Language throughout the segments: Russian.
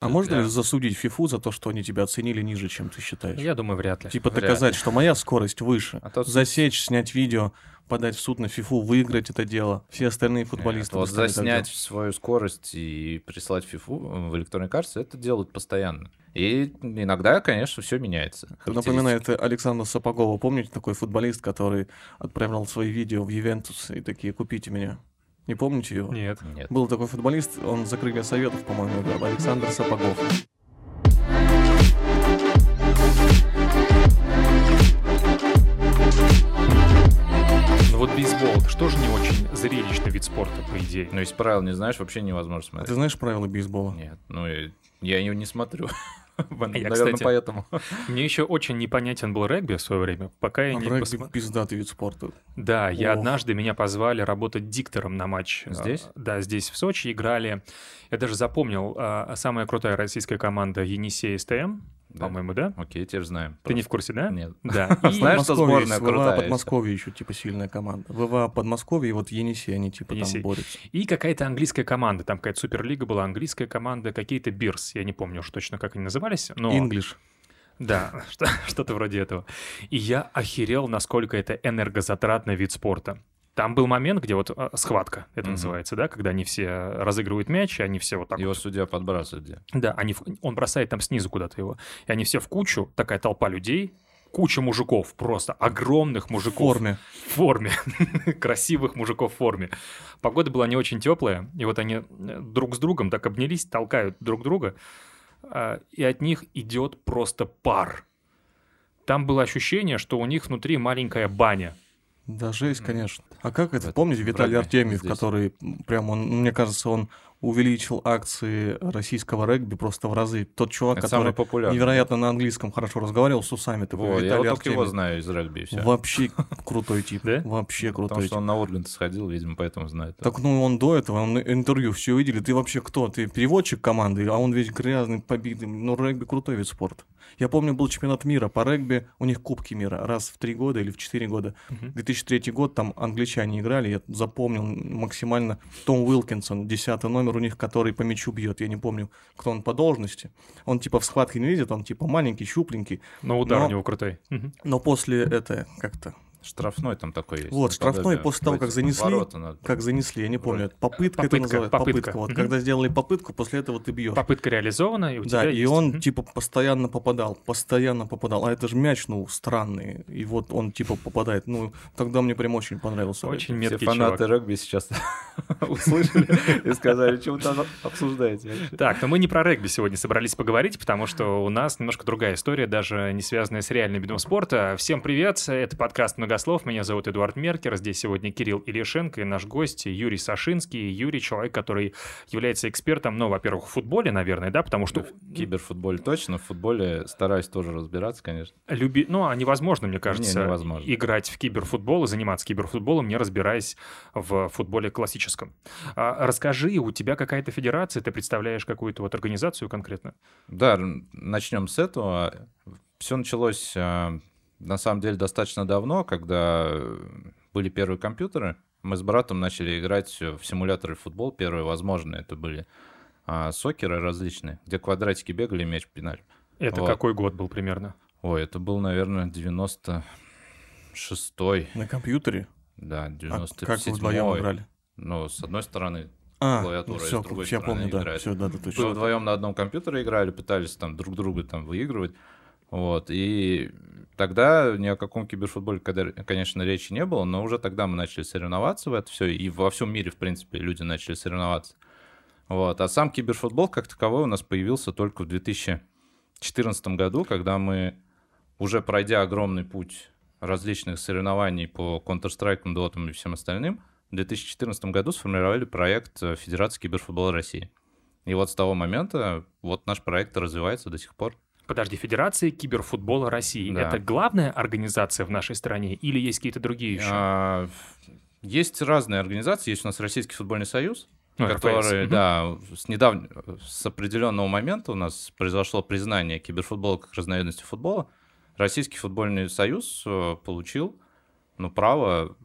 А можно ли засудить ФИФУ за то, что они тебя оценили ниже, чем ты считаешь? Я думаю, вряд ли. Типа вряд доказать, что моя скорость выше. А то... Засечь, снять видео, подать в суд на ФИФУ, выиграть это дело. Все остальные футболисты... Нет, вот заснять свою скорость и прислать ФИФУ в электронной карте, это делают постоянно. И иногда, конечно, все меняется. Напоминает Александра Сапогова. Помните такой футболист, который отправлял свои видео в Ювентус и такие «Купите меня». Не помните его? Нет. Нет. Был такой футболист, он за крылья советов, по-моему, играл, Александр Сапогов. Ну вот бейсбол, что же не очень зрелищный вид спорта, по идее? Ну, если правил не знаешь, вообще невозможно смотреть. А ты знаешь правила бейсбола? Нет, ну, я ее не смотрю. Я, Наверное, кстати, поэтому. Мне еще очень непонятен был регби в свое время, пока я а не регби посмотрел. пиздатый вид спорта. Да, Ох. я однажды меня позвали работать диктором на матч. Здесь? Да, здесь в Сочи играли. Я даже запомнил, а, самая крутая российская команда Енисей СТМ да. по-моему, да? Окей, теперь знаем. Ты Просто. не в курсе, да? Нет. Да. И Знаешь, что сборная крутая? ВВА Подмосковье еще типа сильная команда. ВВА Подмосковье и вот Енисей, они типа Енисей. там борются. И какая-то английская команда, там какая-то суперлига была, английская команда, какие-то Бирс, я не помню уж точно, как они назывались, но... English. Да, что-то вроде этого. И я охерел, насколько это энергозатратный вид спорта. Там был момент, где вот а, схватка, это угу. называется, да, когда они все разыгрывают мяч, и они все вот так Его вот... судья подбрасывает где? Да, они, он бросает там снизу куда-то его. И они все в кучу, такая толпа людей, куча мужиков, просто огромных мужиков. В форме. В форме. Красивых мужиков в форме. Погода была не очень теплая, и вот они э, друг с другом так обнялись, толкают друг друга, а, и от них идет просто пар. Там было ощущение, что у них внутри маленькая баня. Да, жесть, конечно. А как это? Помните Виталий Артемьев, здесь. который прям, он, мне кажется, он увеличил акции российского регби просто в разы. Тот чувак, это который невероятно на английском хорошо разговаривал с усами. Такой, Во, я вот только его знаю из регби. Все. Вообще крутой тип. Да? Вообще крутой Потому что он на Орленд сходил, видимо, поэтому знает. Так, ну, он до этого, он интервью все видели. Ты вообще кто? Ты переводчик команды, а он весь грязный, побитый. Ну, регби крутой вид спорта. Я помню, был чемпионат мира по регби, у них кубки мира раз в три года или в четыре года. Uh-huh. 2003 год, там англичане играли, я запомнил максимально Том Уилкинсон, десятый номер у них, который по мячу бьет. Я не помню, кто он по должности. Он типа в схватке не видит, он типа маленький, щупленький. Но удар но, у него крутой. Но после это как-то Штрафной там такой есть. Вот, штрафной после того, как занесли, как занесли, я не помню, попытка, попытка это называется, попытка. попытка. Вот, угу. когда сделали попытку, после этого ты бьешь. Попытка реализована, и у да, тебя и есть. он угу. типа постоянно попадал, постоянно попадал, а это же мяч, ну, странный, и вот он типа попадает, ну, тогда мне прям очень понравился. Очень меткий Все фанаты регби сейчас услышали и сказали, что вы там обсуждаете Так, но мы не про регби сегодня собрались поговорить, потому что у нас немножко другая история, даже не связанная с реальным видом спорта. Всем привет, это подкаст «Многослов», меня зовут Эдуард Меркер, здесь сегодня Кирилл Ильяшенко и наш гость Юрий Сашинский. Юрий — человек, который является экспертом, ну, во-первых, в футболе, наверное, да, потому что... В киберфутболе точно, в футболе стараюсь тоже разбираться, конечно. Люби... Ну, а невозможно, мне кажется, не, невозможно. играть в киберфутбол и заниматься киберфутболом, не разбираясь в футболе классическом. А, расскажи, у тебя какая-то федерация, ты представляешь какую-то вот организацию конкретно? Да, начнем с этого. Все началось а, на самом деле достаточно давно, когда были первые компьютеры, мы с братом начали играть в симуляторы футбол. Первые возможные это были а, сокеры различные, где квадратики бегали, мяч пинали. Это вот. какой год был примерно? Ой, это был, наверное, 96-й. На компьютере? Да, 97-й. А как вы вдвоем играли? Ну, с одной стороны а, клавиатура, ну, все, с другой я помню, играет. да, все, да, да, точно. Мы вдвоем на одном компьютере играли, пытались там друг друга там выигрывать. Вот, и тогда ни о каком киберфутболе, конечно, речи не было, но уже тогда мы начали соревноваться в это все, и во всем мире, в принципе, люди начали соревноваться. Вот. А сам киберфутбол как таковой у нас появился только в 2014 году, когда мы, уже пройдя огромный путь различных соревнований по Counter-Strike, Dota и всем остальным, в 2014 году сформировали проект Федерации киберфутбола России. И вот с того момента вот наш проект развивается до сих пор. Подожди, Федерация киберфутбола России. Да. Это главная организация в нашей стране или есть какие-то другие еще? А, есть разные организации. Есть у нас Российский футбольный союз, ну, который, РФС. да, с недавнего, с определенного момента у нас произошло признание киберфутбола как разновидности футбола. Российский футбольный союз э, получил, ну, право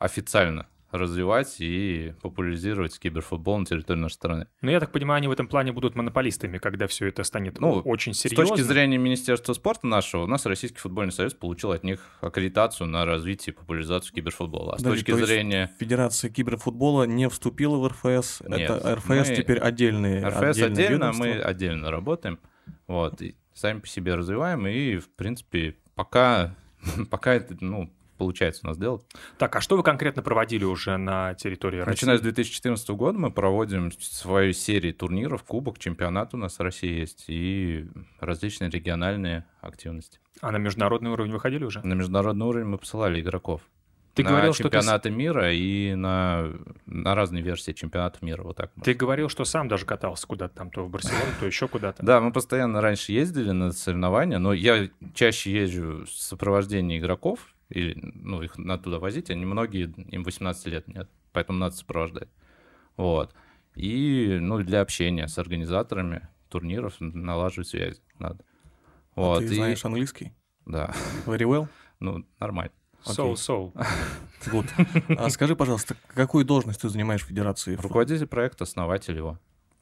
официально развивать и популяризировать киберфутбол на территории нашей страны. Ну, я так понимаю, они в этом плане будут монополистами, когда все это станет ну, очень серьезно. С точки зрения Министерства спорта нашего, у нас Российский футбольный союз получил от них аккредитацию на развитие и популяризацию киберфутбола. А с Подожди, точки зрения... Федерация киберфутбола не вступила в РФС? Нет, это РФС мы... теперь отдельные РФС отдельно, а мы отдельно работаем. Вот, и сами по себе развиваем, и, в принципе, пока, пока это, ну, получается у нас делать. Так, а что вы конкретно проводили уже на территории России? Начиная с 2014 года мы проводим свою серию турниров, кубок, чемпионат у нас в России есть и различные региональные активности. А на международный уровень выходили уже? На международный уровень мы посылали игроков. Ты на говорил, чемпионаты что ты... мира и на, на разные версии чемпионата мира, вот так. Ты говорил, что сам даже катался куда-то там, то в Барселону, то еще куда-то. Да, мы постоянно раньше ездили на соревнования, но я чаще езжу в сопровождении игроков, или, ну, их надо туда возить, они многие, им 18 лет нет, поэтому надо сопровождать. Вот. И, ну, для общения с организаторами турниров налаживать связь надо. А вот. А ты и... знаешь английский? Да. Very well? Ну, нормально. So, so. Good. А скажи, пожалуйста, какую должность ты занимаешь в Федерации? Руководитель проекта, основатель его.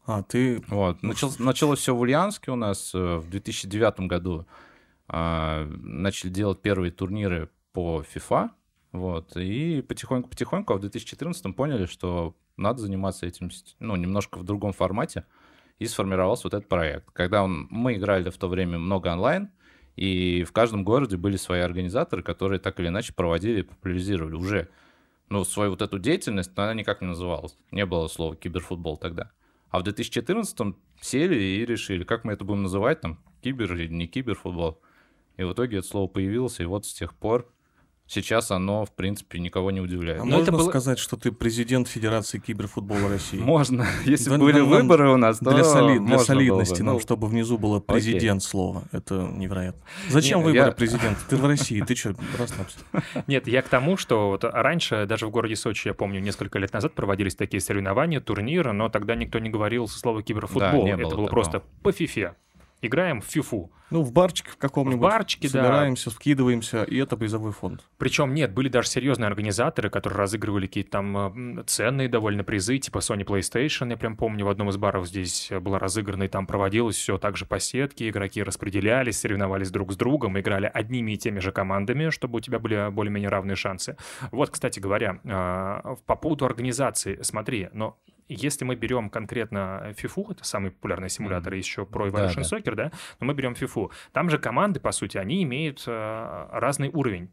А, ты... Вот. Начал, началось все в Ульяновске у нас э, в 2009 году. А, начали делать первые турниры по FIFA, вот, и потихоньку-потихоньку, а в 2014 поняли, что надо заниматься этим, ну, немножко в другом формате, и сформировался вот этот проект. Когда он, мы играли в то время много онлайн, и в каждом городе были свои организаторы, которые так или иначе проводили и популяризировали уже ну, свою вот эту деятельность, но она никак не называлась. Не было слова киберфутбол тогда. А в 2014 сели и решили, как мы это будем называть, там, кибер или не киберфутбол. И в итоге это слово появилось, и вот с тех пор сейчас оно, в принципе, никого не удивляет. А Но можно было... сказать, что ты президент Федерации киберфутбола России? Можно. Если да, были нам, выборы у нас, то Для, соли... для солидности бы. нам, ну, чтобы внизу было президент окей. слова. Это невероятно. Зачем Нет, выборы я... президента? Ты в России, ты что, расслабься. Нет, я к тому, что вот раньше, даже в городе Сочи, я помню, несколько лет назад проводились такие соревнования, турниры, но тогда никто не говорил слова киберфутбол. Да, Это было, было просто по фифе играем в фифу. Ну, в барчике в каком-нибудь. В барчике, собираемся, да. вкидываемся, и это призовой фонд. Причем нет, были даже серьезные организаторы, которые разыгрывали какие-то там ценные довольно призы, типа Sony PlayStation, я прям помню, в одном из баров здесь было разыграно, и там проводилось все также по сетке, игроки распределялись, соревновались друг с другом, играли одними и теми же командами, чтобы у тебя были более-менее равные шансы. Вот, кстати говоря, по поводу организации, смотри, но если мы берем конкретно FIFA, это самый популярный симулятор, mm-hmm. еще Pro Evolution да, Soccer, да, но мы берем FIFA, там же команды, по сути, они имеют э, разный уровень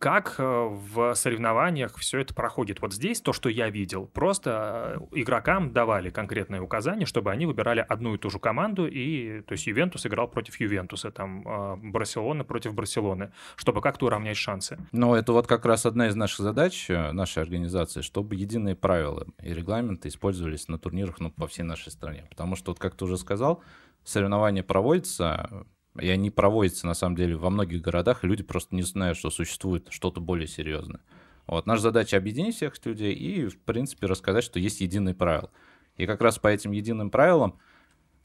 как э, в соревнованиях все это проходит. Вот здесь то, что я видел, просто э, игрокам давали конкретные указания, чтобы они выбирали одну и ту же команду, и, то есть Ювентус играл против Ювентуса, там э, Барселона против Барселоны, чтобы как-то уравнять шансы. Ну, это вот как раз одна из наших задач нашей организации, чтобы единые правила и регламенты использовались на турнирах ну, по всей нашей стране. Потому что, вот как ты уже сказал, соревнования проводятся и они проводятся, на самом деле, во многих городах, и люди просто не знают, что существует что-то более серьезное. Вот. Наша задача объединить всех людей и, в принципе, рассказать, что есть единые правила. И как раз по этим единым правилам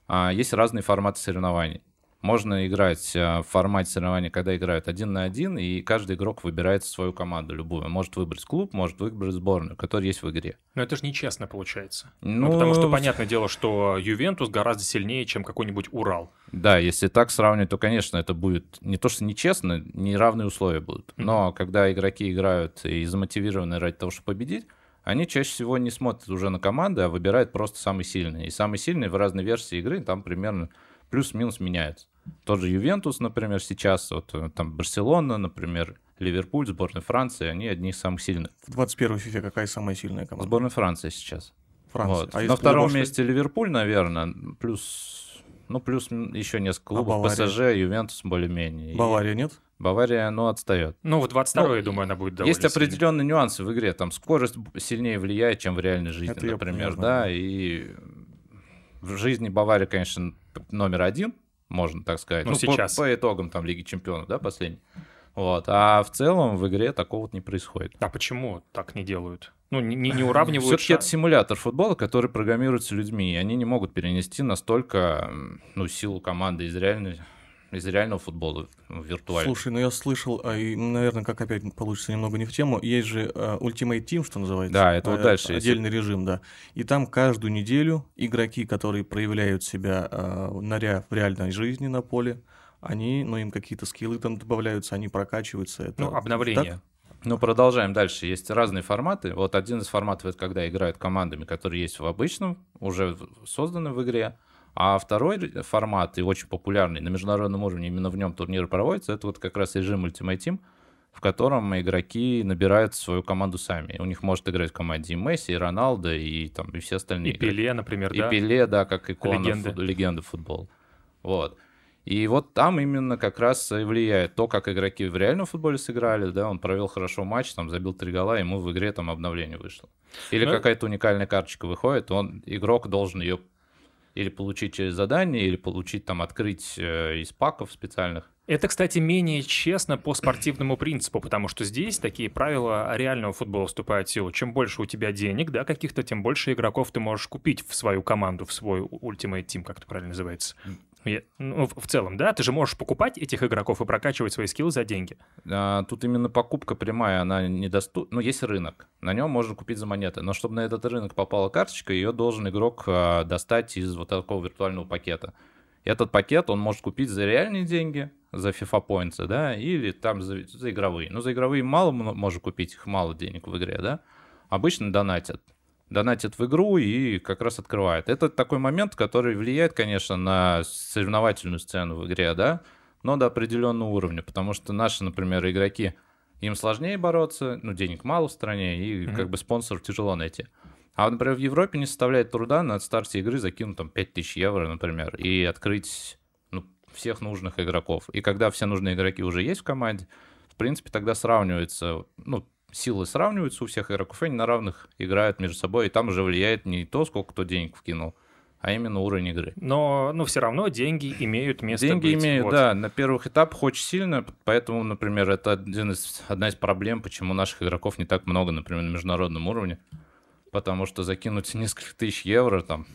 а, есть разные форматы соревнований. Можно играть э, в формате соревнований, когда играют один на один, и каждый игрок выбирает свою команду, любую. Может выбрать клуб, может выбрать сборную, которая есть в игре. Но это же нечестно получается. Ну, ну потому что понятное дело, что Ювентус гораздо сильнее, чем какой-нибудь Урал. Да, если так сравнивать, то, конечно, это будет не то, что нечестно, неравные условия будут. Но когда игроки играют и замотивированы ради того, чтобы победить, они чаще всего не смотрят уже на команды, а выбирают просто самый сильный. И самый сильный в разной версии игры там примерно плюс-минус меняется. Тот же Ювентус, например, сейчас, вот э, там Барселона, например, Ливерпуль, сборная Франции, они одни из самых сильных. В 21 FIFA какая самая сильная команда? Сборная Франции сейчас. Франция. Вот. А На втором больше... месте Ливерпуль, наверное, плюс, ну, плюс еще несколько а клубов, а ПСЖ, Ювентус более-менее. Бавария нет? Бавария, ну, отстает. Ну, в 22 ну, я думаю, она будет довольно Есть сильной. определенные нюансы в игре. Там скорость сильнее влияет, чем в реальной жизни, Это например, да, и в жизни Бавария, конечно, номер один, можно так сказать. Ну, ну сейчас. По, по итогам там Лиги Чемпионов, да, последний. Вот. А в целом в игре такого вот не происходит. А почему так не делают? Ну, не, не уравнивают... Все-таки это симулятор футбола, который программируется людьми, и они не могут перенести настолько ну, силу команды из реальной из реального футбола в виртуальный. Слушай, ну я слышал, а и, наверное, как опять получится немного не в тему, есть же uh, Ultimate Team, что называется. Да, это вот дальше. Отдельный есть. режим, да. И там каждую неделю игроки, которые проявляют себя uh, на в реальной жизни на поле, они, ну, им какие-то скиллы там добавляются, они прокачиваются. Это, ну, обновление. Так? Ну, продолжаем дальше. Есть разные форматы. Вот один из форматов — это когда играют командами, которые есть в обычном, уже созданы в игре. А второй формат, и очень популярный на международном уровне, именно в нем турниры проводятся, это вот как раз режим Ultimate Team, в котором игроки набирают свою команду сами. У них может играть в команде и Месси, и Роналдо, и, там, и все остальные. И Пеле, например, и да? И Пеле, да, как икона легенды. Фут, легенды футбола. Вот. И вот там именно как раз и влияет то, как игроки в реальном футболе сыграли, да, он провел хорошо матч, там забил три гола, ему в игре там обновление вышло. Или ну, какая-то уникальная карточка выходит, он, игрок должен ее или получить через задание, или получить там, открыть э, из паков специальных. Это, кстати, менее честно по спортивному принципу, потому что здесь такие правила реального футбола вступают в силу. Чем больше у тебя денег, да, каких-то, тем больше игроков ты можешь купить в свою команду, в свой Ultimate Team, как это правильно называется. Ну, в целом, да, ты же можешь покупать этих игроков и прокачивать свои скиллы за деньги. А, тут именно покупка прямая, она недоступна. Ну, есть рынок, на нем можно купить за монеты. Но чтобы на этот рынок попала карточка, ее должен игрок а, достать из вот такого виртуального пакета. Этот пакет он может купить за реальные деньги, за FIFA Points, да, или там за, за игровые. Ну, за игровые мало можно купить, их мало денег в игре, да. Обычно донатят донатит в игру и как раз открывает. Это такой момент, который влияет, конечно, на соревновательную сцену в игре, да, но до определенного уровня, потому что наши, например, игроки, им сложнее бороться, ну, денег мало в стране, и mm-hmm. как бы спонсоров тяжело найти. А, например, в Европе не составляет труда на старте игры закинуть там 5000 евро, например, и открыть ну, всех нужных игроков. И когда все нужные игроки уже есть в команде, в принципе, тогда сравнивается, ну, силы сравниваются у всех игроков, и они на равных играют между собой, и там уже влияет не то, сколько кто денег вкинул, а именно уровень игры. Но, но все равно деньги имеют место Деньги быть. имеют, вот. да, на первых этапах очень сильно, поэтому, например, это один из, одна из проблем, почему наших игроков не так много, например, на международном уровне, потому что закинуть несколько тысяч евро там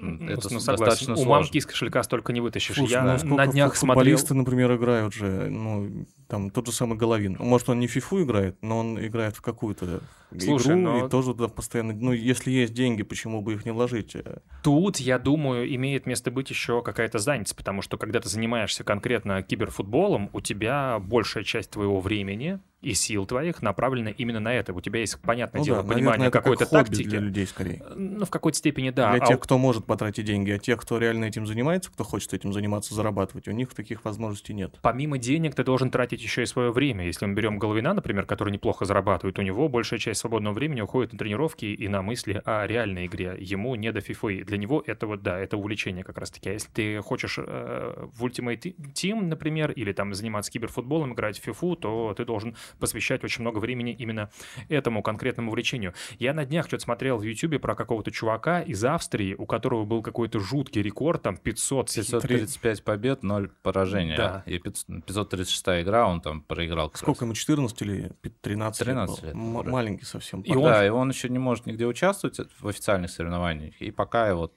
ну, это ну, достаточно У мамки из кошелька столько не вытащишь. Слушай, Я ну, на днях смотрел... Футболисты, например, играют же, ну, там, тот же самый Головин. Может, он не фифу играет, но он играет в какую-то Слушай, игру, но... и тоже туда постоянно... Ну, если есть деньги, почему бы их не вложить? Тут, я думаю, имеет место быть еще какая-то занятость, потому что когда ты занимаешься конкретно киберфутболом, у тебя большая часть твоего времени и сил твоих направлены именно на это. У тебя есть, понятное ну, дело, да, понимание какой-то как тактики. для людей скорее. Ну, в какой-то степени, да. Для а тех, кто может потратить деньги, а тех, кто реально этим занимается, кто хочет этим заниматься, зарабатывать, у них таких возможностей нет. Помимо денег ты должен тратить еще и свое время. Если мы берем Головина, например, который неплохо зарабатывает, у него большая часть свободного времени уходит на тренировки и на мысли о реальной игре. Ему не до фифы. Для него это вот, да, это увлечение как раз-таки. А если ты хочешь э, в Ultimate Team, например, или там заниматься киберфутболом, играть в фифу, то ты должен посвящать очень много времени именно этому конкретному увлечению. Я на днях что-то смотрел в YouTube про какого-то чувака из Австрии, у которого был какой-то жуткий рекорд, там 500... 535 побед, 0 поражений. Да. И 536 игра, он там проиграл. Сколько ему, 14 или 13? 13 лет. лет маленький совсем. И он... Да, и он еще не может нигде участвовать в официальных соревнованиях. И пока вот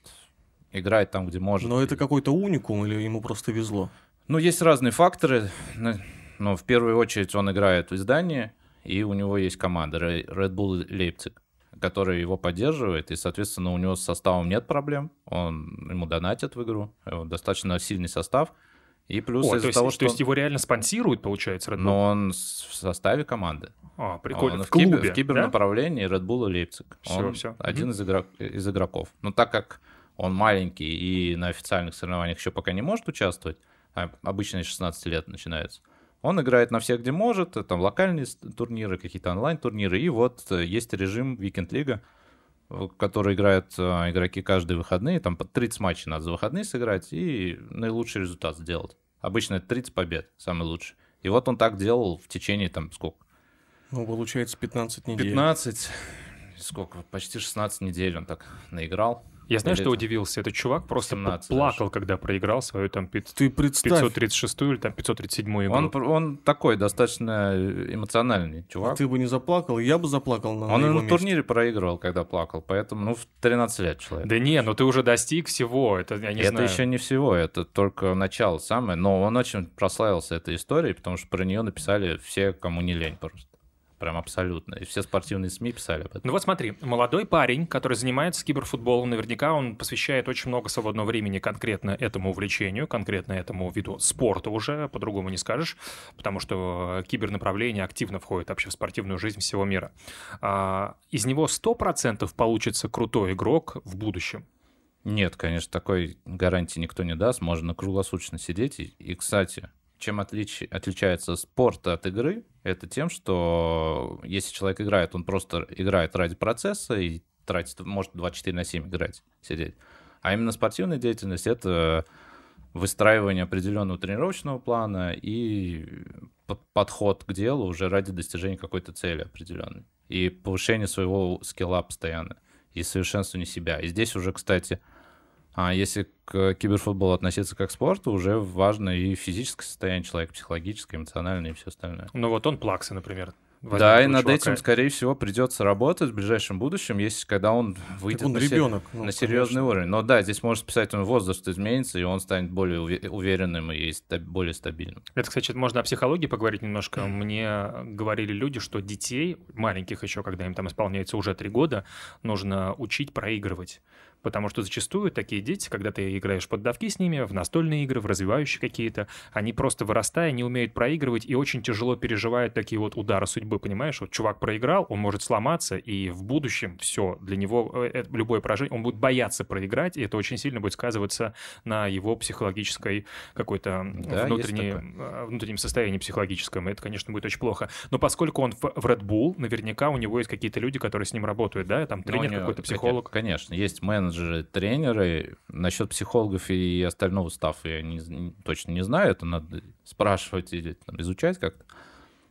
играет там, где может. Но это какой-то уникум или ему просто везло? Ну, есть разные факторы. Но в первую очередь он играет в издании, и у него есть команда Red Bull Leipzig, которая его поддерживает, и, соответственно, у него с составом нет проблем. Он ему донатит в игру. Достаточно сильный состав. И плюс О, из-за то есть, того, что... То есть его реально спонсируют, получается, Red Bull? Но он в составе команды. А, прикольно. Он в, в клубе, кибер, в кибернаправлении да? Red Bull Лейпциг. Все, все. один mm-hmm. из, игрок, из игроков. Но так как он маленький и на официальных соревнованиях еще пока не может участвовать, а обычно 16 лет начинается, он играет на всех, где может, там локальные турниры, какие-то онлайн-турниры, и вот э, есть режим Weekend Лига, в который играют э, игроки каждые выходные, там по 30 матчей надо за выходные сыграть и наилучший результат сделать. Обычно это 30 побед, самый лучший. И вот он так делал в течение там сколько? Ну, получается, 15 недель. 15, сколько, почти 16 недель он так наиграл. Я знаю, Или что это удивился. Этот чувак просто 17 плакал, когда проиграл свою там пи- Ты представь, 536 или там 537 игру. Он, он такой достаточно эмоциональный чувак. ты бы не заплакал, я бы заплакал на, Он на на месте. турнире проигрывал, когда плакал, поэтому, ну, в 13 лет человек. Да не, ну ты уже достиг всего. Это я не это знаю. еще не всего, это только начало самое. Но он очень прославился этой историей, потому что про нее написали все, кому не лень просто. Прям абсолютно. И все спортивные СМИ писали об этом. Ну вот смотри, молодой парень, который занимается киберфутболом, наверняка он посвящает очень много свободного времени конкретно этому увлечению, конкретно этому виду спорта уже, по-другому не скажешь, потому что кибернаправление активно входит вообще в спортивную жизнь всего мира. А, из него 100% получится крутой игрок в будущем. Нет, конечно, такой гарантии никто не даст. Можно круглосуточно сидеть. И, и, кстати, чем отлич- отличается спорт от игры, это тем, что если человек играет, он просто играет ради процесса и тратит, может 24 на 7 играть, сидеть. А именно спортивная деятельность — это выстраивание определенного тренировочного плана и подход к делу уже ради достижения какой-то цели определенной. И повышение своего скилла постоянно. И совершенствование себя. И здесь уже, кстати, а если к киберфутболу относиться как к спорту, уже важно и физическое состояние человека, психологическое, эмоциональное и все остальное. Ну вот он Плакса, например. да, и над чувака. этим, скорее всего, придется работать в ближайшем будущем, если когда он выйдет Так он на, се- ребенок. ну, на серьезный конечно. уровень. Но да, здесь может писать, он возраст изменится, и он станет более уве- уверенным и ста- более стабильным. Это, кстати, можно о психологии поговорить немножко. Мне говорили люди, что детей, маленьких еще, когда им там исполняется уже три года, нужно учить проигрывать. Потому что зачастую такие дети, когда ты играешь в поддавки с ними, в настольные игры, в развивающие какие-то, они просто вырастая не умеют проигрывать и очень тяжело переживают такие вот удары судьбы, понимаешь? Вот чувак проиграл, он может сломаться, и в будущем все, для него э, э, любое поражение, он будет бояться проиграть, и это очень сильно будет сказываться на его психологической какой-то Да, внутренней, э, внутреннем состоянии психологическом. и Это, конечно, будет очень плохо. Но поскольку он в, Red Bull, наверняка у него есть какие-то люди, которые с ним работают, да? Там Но у тренер какой-то, психолог. Конечно, есть менеджеры, тренеры. Насчет психологов и остального стаффа я не, точно не знаю. Это надо спрашивать или там, изучать как-то.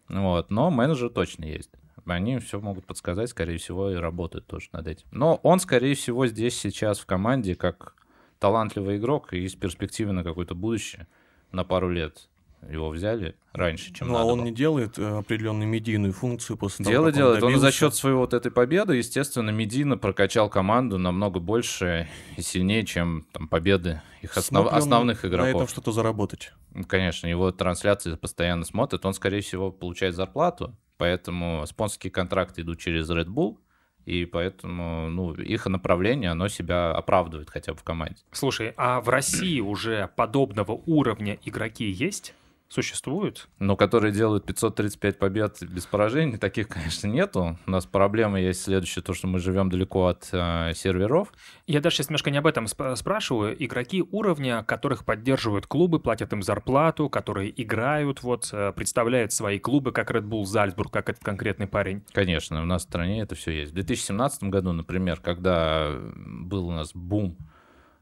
Вот. Но менеджеры точно есть. Они все могут подсказать, скорее всего, и работают тоже над этим. Но он, скорее всего, здесь сейчас в команде как талантливый игрок и с перспективой на какое-то будущее на пару лет. Его взяли раньше, чем Ну, а надо он было. не делает э, определенную медийную функцию после того, Дело как делает. Он за добился. счет своей вот этой победы, естественно, Медина прокачал команду намного больше и сильнее, чем там победы их основ- Смог он основных На этом игроков. что-то заработать. Ну, Конечно, его трансляции постоянно смотрят. Он, скорее всего, получает зарплату, поэтому спонсорские контракты идут через Red Bull, и поэтому ну, их направление, оно себя оправдывает хотя бы в команде. Слушай, а в России уже подобного уровня игроки есть? Существуют? Но которые делают 535 побед без поражений, таких, конечно, нету. У нас проблема есть следующая, то, что мы живем далеко от э, серверов. Я даже сейчас немножко не об этом сп- спрашиваю. Игроки уровня, которых поддерживают клубы, платят им зарплату, которые играют, вот, э, представляют свои клубы, как Red Bull Зальцбург, как этот конкретный парень. Конечно, у нас в стране это все есть. В 2017 году, например, когда был у нас бум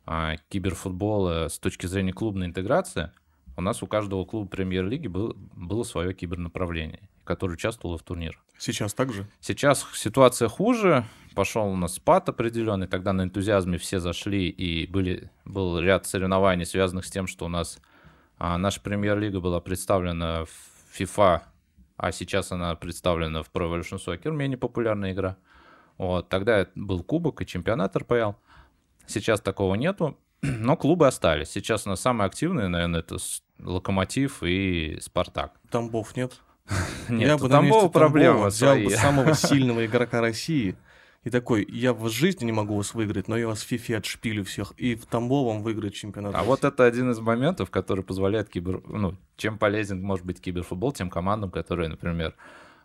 а, киберфутбола с точки зрения клубной интеграции, у нас у каждого клуба премьер-лиги был, было свое кибернаправление, которое участвовало в турнирах. Сейчас так же? Сейчас ситуация хуже, пошел у нас спад определенный, тогда на энтузиазме все зашли, и были, был ряд соревнований, связанных с тем, что у нас а, наша премьер-лига была представлена в FIFA, а сейчас она представлена в Pro Evolution Soccer, менее популярная игра. Вот, тогда был кубок и чемпионат РПЛ. Сейчас такого нету, но клубы остались. Сейчас у нас самые активные, наверное, это Локомотив и Спартак. Тамбов нет? Нет, я бы Тамбова проблемы Тамбова взял бы самого сильного игрока России и такой, я в жизни не могу вас выиграть, но я вас в фифе отшпилю всех, и в Тамбовом выиграть чемпионат. А России». вот это один из моментов, который позволяет кибер... Ну, чем полезен может быть киберфутбол тем командам, которые, например,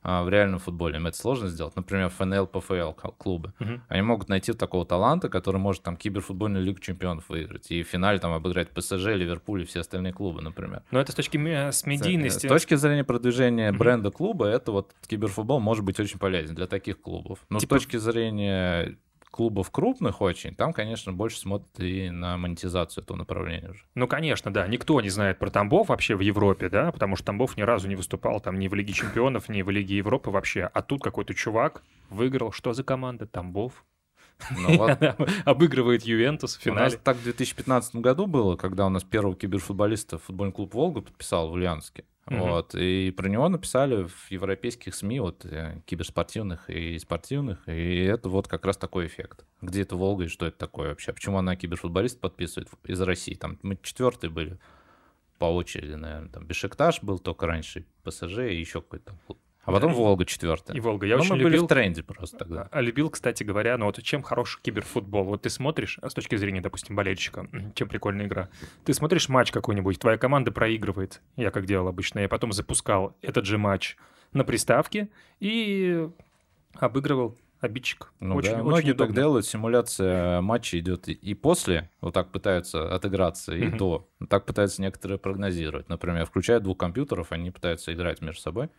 в реальном футболе. Им это сложно сделать. Например, ФНЛ, ПФЛ клубы. Мгм. Они могут найти такого таланта, который может там киберфутбольную лигу чемпионов выиграть. И в финале там обыграть ПСЖ, Ливерпуль и все остальные клубы, например. Но это с точки ме- с медийности. С точки зрения продвижения Мгм. бренда клуба, это вот киберфутбол может быть очень полезен для таких клубов. Но Типа- с точки зрения клубов крупных очень, там, конечно, больше смотрят и на монетизацию этого направления уже. Ну, конечно, да. Никто не знает про Тамбов вообще в Европе, да, потому что Тамбов ни разу не выступал там ни в Лиге Чемпионов, ни в Лиге Европы вообще. А тут какой-то чувак выиграл. Что за команда? Тамбов. Ну, вот Обыгрывает Ювентус в У нас финале. так в 2015 году было, когда у нас первого киберфутболиста футбольный клуб «Волга» подписал в Ульяновске. Вот, и про него написали в европейских СМИ, вот, э, киберспортивных и спортивных, и это вот как раз такой эффект. Где это Волга и что это такое вообще? Почему она киберфутболист подписывает из России? Там мы четвертые были по очереди, наверное. Там Бешикташ был только раньше, ПСЖ и еще какой-то клуб. А потом И- Волга четвертая. И Волга. Я Ну, очень мы были любил... в тренде просто тогда. А любил, кстати говоря, ну вот чем хороший киберфутбол? Вот ты смотришь, а с точки зрения, допустим, болельщика, чем прикольная игра. Ты смотришь матч какой-нибудь, твоя команда проигрывает, я как делал обычно, я потом запускал этот же матч на приставке и обыгрывал обидчик. Ну очень, да, очень многие так удобно. делают, симуляция матча идет и- после, вот так пытаются отыграться, и до. Так пытаются некоторые прогнозировать. Например, включают двух компьютеров, они пытаются играть между собой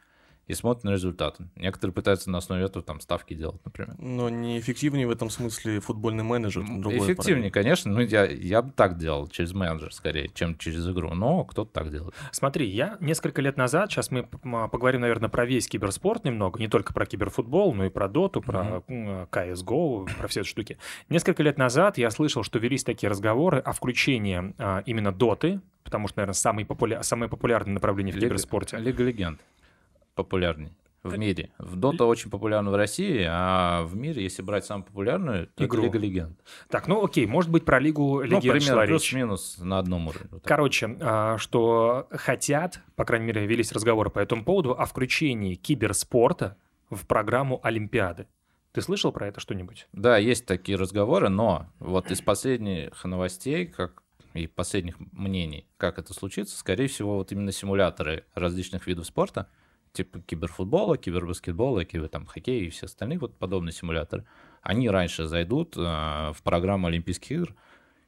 и смотрят на результат. Некоторые пытаются на основе этого там ставки делать, например. Но неэффективнее в этом смысле футбольный менеджер. Эффективнее, конечно, но я, я бы так делал через менеджер скорее, чем через игру, но кто-то так делает. Смотри, я несколько лет назад, сейчас мы поговорим, наверное, про весь киберспорт немного, не только про киберфутбол, но и про доту, про м, CSGO, про все эти штуки. Несколько лет назад я слышал, что велись такие разговоры о включении а, именно доты, потому что, наверное, самый популя... самое популярное направление в Лига- киберспорте. Лига легенд популярней в мире. В Дота очень популярна в России, а в мире, если брать самую популярную, то Игру. это Лига легенд. Так, ну окей, может быть, про Лигу Ну, Легенд шла примерно плюс-минус на одном уровне. Вот. Короче, а, что хотят, по крайней мере, велись разговоры по этому поводу, о включении киберспорта в программу Олимпиады. Ты слышал про это что-нибудь? Да, есть такие разговоры, но вот из последних новостей, как и последних мнений, как это случится, скорее всего, вот именно симуляторы различных видов спорта, типа киберфутбола, кибербаскетбола, кибер, там, хоккея и все остальные вот подобные симуляторы, они раньше зайдут э, в программу Олимпийских игр,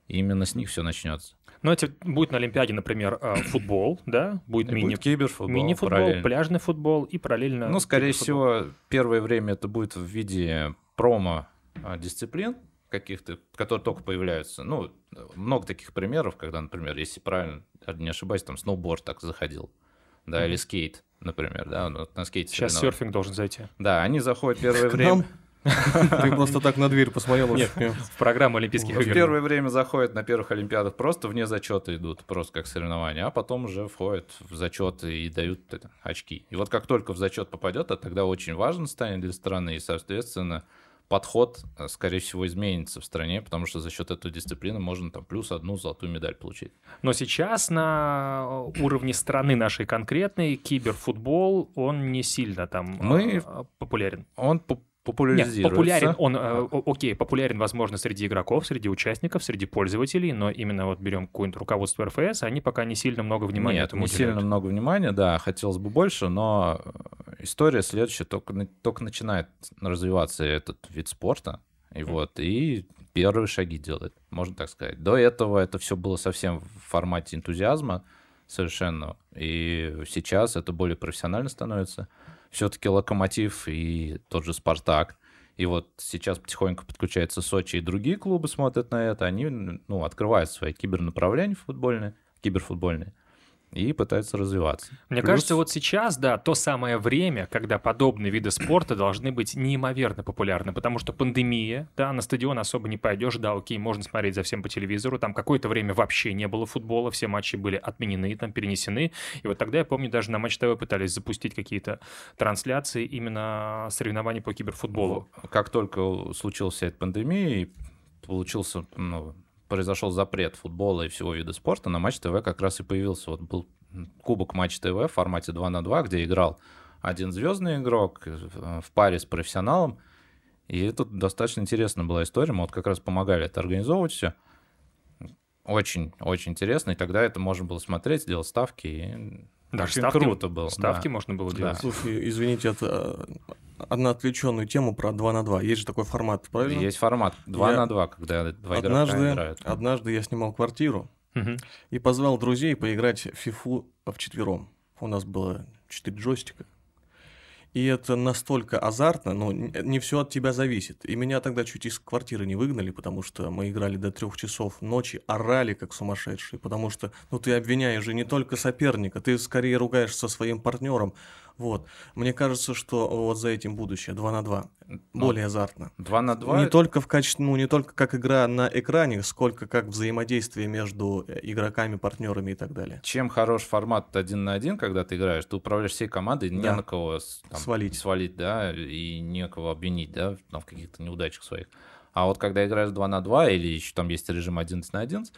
и именно с них все начнется. Ну, это будет на Олимпиаде, например, а, футбол, да, будет И мини будет киберфутбол, мини-футбол, параллельно. пляжный футбол и параллельно... Ну, скорее всего, первое время это будет в виде промо-дисциплин каких-то, которые только появляются. Ну, много таких примеров, когда, например, если правильно не ошибаюсь, там сноуборд так заходил, да, или скейт, например, да, ну, вот на скейте. Сейчас соревнования. серфинг должен зайти. Да, они заходят первое время. Ты просто так на дверь посмотрел. Нет, в программу Олимпийских В игр. первое время заходят на первых Олимпиадах просто вне зачета идут, просто как соревнования, а потом уже входят в зачет и дают это, очки. И вот как только в зачет попадет, а тогда очень важно станет для страны, и, соответственно, подход, э, скорее всего, изменится в стране, потому что за счет этой дисциплины можно там плюс одну золотую медаль получить. Но сейчас на уровне страны нашей конкретной киберфутбол, он не сильно там Мы- а, популярен. Он поп- Нет, популяризируется. популярен он, э, окей, популярен, возможно, среди игроков, среди участников, среди пользователей, но именно вот берем какое-нибудь руководство РФС, они пока не сильно много внимания Нет, этому не уделяют. сильно много внимания, да, хотелось бы больше, но э, история следующая, только, только начинает развиваться этот вид спорта, и вот, и первые шаги делает, можно так сказать. До этого это все было совсем в формате энтузиазма совершенно, и сейчас это более профессионально становится. Все-таки Локомотив и тот же Спартак, и вот сейчас потихоньку подключаются Сочи и другие клубы смотрят на это, они ну, открывают свои кибернаправления футбольные, киберфутбольные, и пытаются развиваться. Мне Плюс- кажется, вот сейчас, да, то самое время, когда подобные виды спорта должны быть неимоверно популярны, потому что пандемия, да, на стадион особо не пойдешь, да, окей, можно смотреть за всем по телевизору, там какое-то время вообще не было футбола, все матчи были отменены, там перенесены, и вот тогда, я помню, даже на Матч ТВ пытались запустить какие-то трансляции именно соревнований по киберфутболу. Как только случилась эта пандемия, получился, ну, произошел запрет футбола и всего вида спорта, на Матч ТВ как раз и появился. Вот был кубок Матч ТВ в формате 2 на 2, где играл один звездный игрок э, в паре с профессионалом. И это достаточно интересная была история. Мы вот как раз помогали это организовывать все. Очень, очень интересно. И тогда это можно было смотреть, делать ставки. И Даже очень ставки, круто было. ставки да. можно было Да. делать. Слушай, извините, это э, одна отвлеченную тему про 2 на 2. Есть же такой формат, правильно? Есть формат 2 Я на 2, когда два игрока Однажды, играют. однажды я снимал квартиру Мгм. и позвал друзей поиграть в фифу вчетвером. У нас было 4 джойстика. И это настолько азартно, но не все от тебя зависит. И меня тогда чуть из квартиры не выгнали, потому что мы играли до трех часов ночи, орали как сумасшедшие, потому что ну, ты обвиняешь же не только соперника, ты скорее ругаешься со своим партнером. Вот. Мне кажется, что вот за этим будущее 2 на 2. Ну, Более азартно. 2 на 2. Не только в качестве, ну, не только как игра на экране, сколько как взаимодействие между э, игроками, партнерами и так далее. Чем хорош формат один на один, когда ты играешь, ты управляешь всей командой, не Да. на кого там, Свалить. свалить, да, и не кого обвинить, да, там, в каких-то неудачах своих. А вот когда играешь 2 на 2 или еще там есть режим 11 на 11,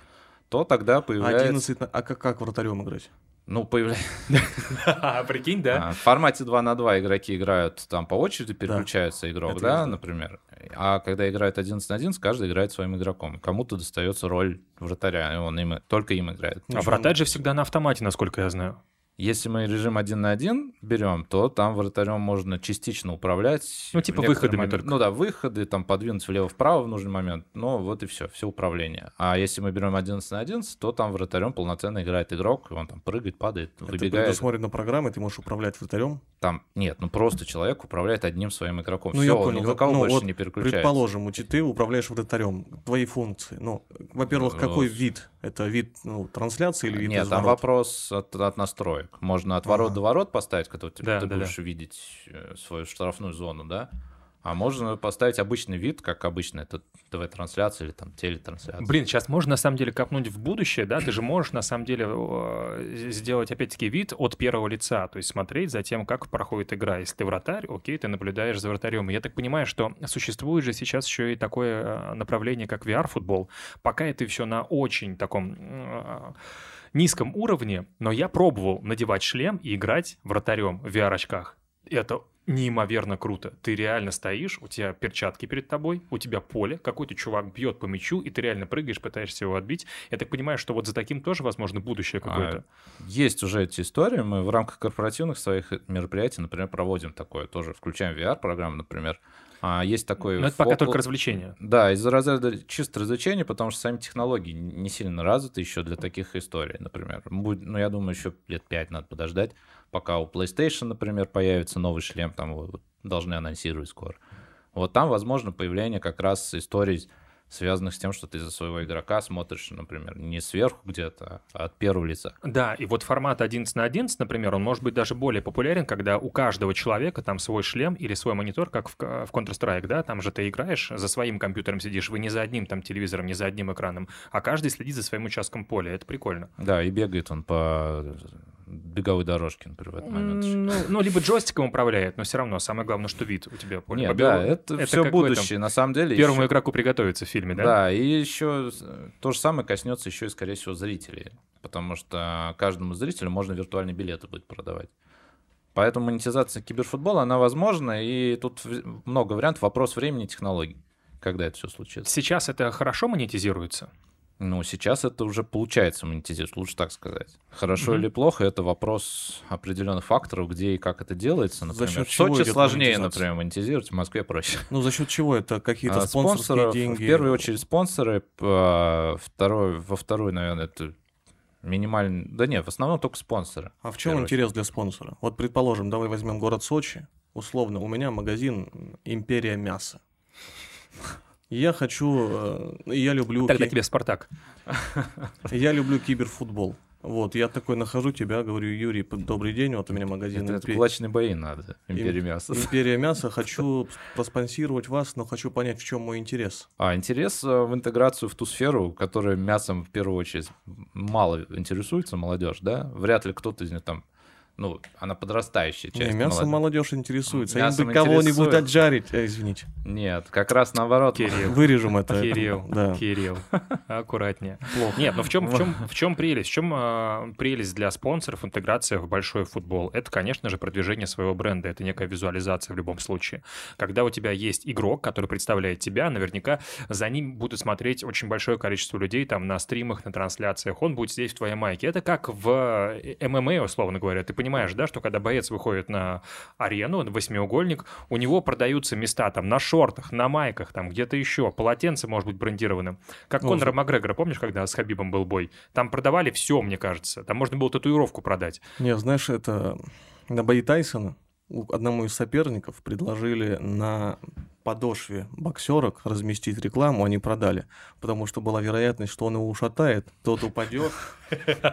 то тогда появляется... 11 на... А как, как вратарем играть? Ну, появляется... Прикинь, да? А, В формате 2 на 2 игроки играют там по очереди, переключается игрок, да, например. А когда играет 11 на 11, каждый играет своим игроком. Кому-то достается роль вратаря, и он им, только им играет. А вратарь же всегда на автомате, насколько я знаю. Если мы режим один на один берем, то там вратарем можно частично управлять. Ну, типа выходами моменты- только. Ну да, выходы, там подвинуть влево-вправо в нужный момент. Ну вот и все, все управление. А если мы берем 11 на 11, то там вратарем полноценно играет игрок, и он там прыгает, падает, Это выбегает. предусмотрено программой, ты можешь управлять вратарем. Там нет, ну просто человек управляет одним своим игроком. Ну, Всё, я он понял. кого Ну, больше вот не переключается. Предположим, у тебя- ты управляешь вратарем, твои функции. Ну, во-первых, какой Э, вид? Это вид ну, трансляции или вид Нет, из там ворот? вопрос от, от настроек. Можно от ворот Ага. до ворот поставить, когда ты, Да, ты да, будешь видеть э, свою штрафную зону, да? А можно поставить обычный вид, как обычно это ТВ-трансляция или там телетрансляция. Блин, сейчас можно на самом деле копнуть в будущее, да? Ты же можешь на самом деле сделать опять-таки вид от первого лица, то есть смотреть за тем, как проходит игра. Если ты вратарь, окей, ты наблюдаешь за вратарем. Я так понимаю, что существует же сейчас еще и такое э, направление, как VR-футбол. Пока это все на очень таком э, низком уровне, но я пробовал надевать шлем и играть вратарем в VR-очках. Это неимоверно круто. Ты реально стоишь, у тебя перчатки перед тобой, у тебя поле, какой-то чувак бьет по мячу, и ты реально прыгаешь, пытаешься его отбить. Я так понимаю, что вот за таким тоже, возможно, будущее какое-то. Есть уже эти истории. Мы в рамках корпоративных своих мероприятий, например, проводим такое тоже. Включаем VR-программу, например. А есть такой... Но это пока фокус- только развлечение. Да, из-за разряда чисто развлечений, потому что сами технологии не сильно развиты еще для таких историй, например. Будет, ну, я думаю, еще лет пять надо подождать, пока у PlayStation, например, появится новый шлем, там его должны анонсировать скоро. Вот там, возможно, появление как раз историй, связанных с тем, что ты за своего игрока смотришь, например, не сверху где-то, а от первого лица. Да, и вот формат 11 на 11, например, он может быть даже более популярен, когда у каждого человека там свой шлем или свой монитор, как в, в Counter-Strike, да, там же ты играешь, за своим компьютером сидишь, вы не за одним там телевизором, не за одним экраном, а каждый следит за своим участком поля, это прикольно. Да, и бегает он по беговой дорожке, например, в этот момент. Ну, ну, либо джойстиком управляет, но все равно самое главное, что вид у тебя поле. Нет, да, это, это все этом будущее, на самом деле. Первому ещё- игроку приготовиться в фильме, да? Да, и еще то же самое коснется еще и, скорее всего, зрителей, потому что каждому зрителю можно виртуальные билеты будет продавать. Поэтому монетизация киберфутбола, она возможна, и тут много вариантов, вопрос времени и технологий, когда это все случится. Сейчас это хорошо монетизируется? Ну, сейчас это уже получается монетизировать, лучше так сказать. Хорошо Мгм. или плохо, это вопрос определенных факторов, где и как это делается, например. счет в чего Сочи сложнее, например, монетизировать, в Москве проще. Ну, за счет чего это? Какие-то А, спонсорские деньги? В первую очередь спонсоры, а, второй, во второй, наверное, это минимальный... Да нет, в основном только спонсоры. А в чем первую интерес для спонсора? Вот, предположим, давай возьмем город Сочи. Условно, у меня магазин «Империя мяса». Я хочу, э, я люблю, Тогда ки- тебе Спартак. я люблю киберфутбол. Вот, я такой нахожу тебя, говорю, Юрий, добрый день, вот у меня магазин Это, это «Импе- кулачные бои надо, империя Им- мяса. «Империя мяса», хочу проспонсировать вас, но хочу понять, в чем мой интерес. А интерес а, в интеграцию в ту сферу, которая мясом в первую очередь мало интересуется молодежь, да? Вряд ли кто-то из них там, ну, она подрастающая Не, часть. мясом молодежи. молодежь интересуется. Мясом Им бы кого-нибудь отжарить. Э, извините. Нет, как раз наоборот. Кирилл. Вырежем это. Кирилл, Да, Кирилл, аккуратнее. плохо. Нет, ну в чем, в чем, в чем прелесть? В чем а, прелесть для спонсоров интеграция в большой футбол? Это, конечно же, продвижение своего бренда, это некая визуализация в любом случае. Когда у тебя есть игрок, который представляет тебя, наверняка за ним будут смотреть очень большое количество людей там на стримах, на трансляциях. Он будет сидеть в твоей майке. Это как в э, ММА, условно говоря. Ты понимаешь, да, что когда боец выходит на арену, восьмиугольник, у него продаются места там на шортах, на майках, там где-то еще. Полотенце может быть брендированным. Как Ну, Конора Макгрегора, помнишь, когда с Хабибом был бой? Там продавали все, мне кажется. Там можно было татуировку продать. Не, знаешь, это на бои Тайсона одному из соперников предложили на подошве боксерок разместить рекламу, они продали, потому что была вероятность, что он его ушатает, тот упадет,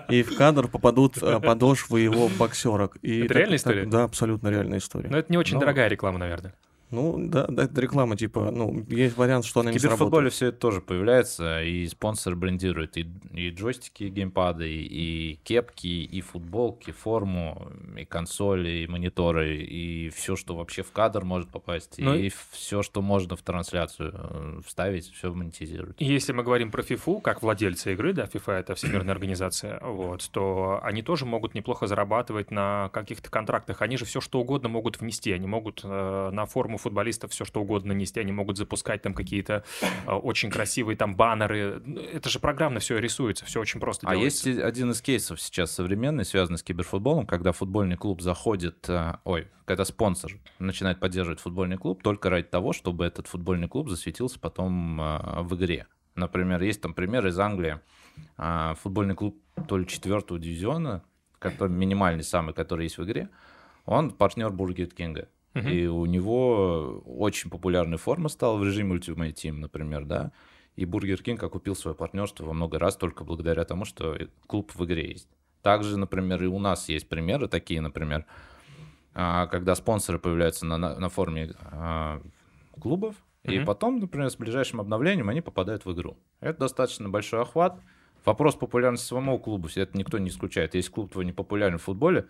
и в кадр попадут э, подошвы его боксерок. И Это так- реальная так- история? Да, абсолютно реальная история. Но это не очень Ну, дорогая реклама, наверное. Ну, да, да, это реклама, типа, ну, есть вариант, что она В не киберфутболе сработает. все это тоже появляется, и спонсор брендирует и, и джойстики, и геймпады, и кепки, и футболки, форму, и консоли, и мониторы, и все, что вообще в кадр может попасть, Ну и все, что можно в трансляцию э, вставить, все монетизирует. И Если мы говорим про FIFA, как владельцы игры, да, FIFA это всемирная организация, вот, то они тоже могут неплохо зарабатывать на каких-то контрактах. Они же все что угодно могут внести, они могут э, на форму футболистов все что угодно нанести, они могут запускать там какие-то э, очень красивые там баннеры. Это же программно все рисуется, все очень просто А делается. есть один из кейсов сейчас современный, связанный с киберфутболом, когда футбольный клуб заходит, э, ой, когда спонсор начинает поддерживать футбольный клуб только ради того, чтобы этот футбольный клуб засветился потом э, в игре. Например, есть там пример из Англии. А, Футбольный клуб то ли четвертого дивизиона, который минимальный самый, который есть в игре, он партнер Бургер Кинга. Мгм. И у него очень популярная форма стала в режиме Ultimate Team, например, да. И Бургер Кинг окупил свое партнерство во много раз только благодаря тому, что клуб в игре есть. Также, например, и у нас есть примеры такие, например, а, когда спонсоры появляются на, на, на форме а, клубов, и Мгм. потом, например, с ближайшим обновлением они попадают в игру. Это достаточно большой охват. Вопрос популярности самого клуба, это никто не исключает. Если клуб твой не популярен в футболе,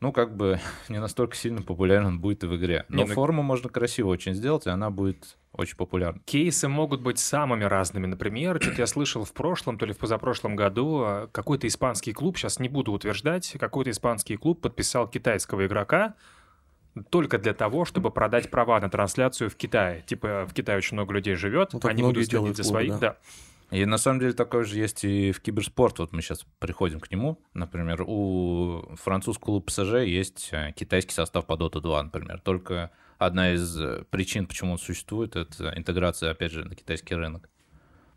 ну, как бы не настолько сильно популярен он будет и в игре. Но Не, ну- форму можно красиво очень сделать, и она будет очень популярна. Кейсы могут быть самыми разными. Например, что-то я слышал в прошлом, то ли в позапрошлом году, а, какой-то испанский клуб, сейчас не буду утверждать, какой-то испанский клуб подписал китайского игрока только для того, чтобы продать права на трансляцию в Китае. Типа в Китае очень много людей живет, Ну, они будут следить за своих. да. Да. И на самом деле такое же есть и в киберспорт. Вот мы сейчас приходим к нему. Например, у французского клуба ПСЖ есть э, китайский состав по Dota 2, например. Только одна из э, причин, почему он существует, это интеграция, опять же, на китайский рынок.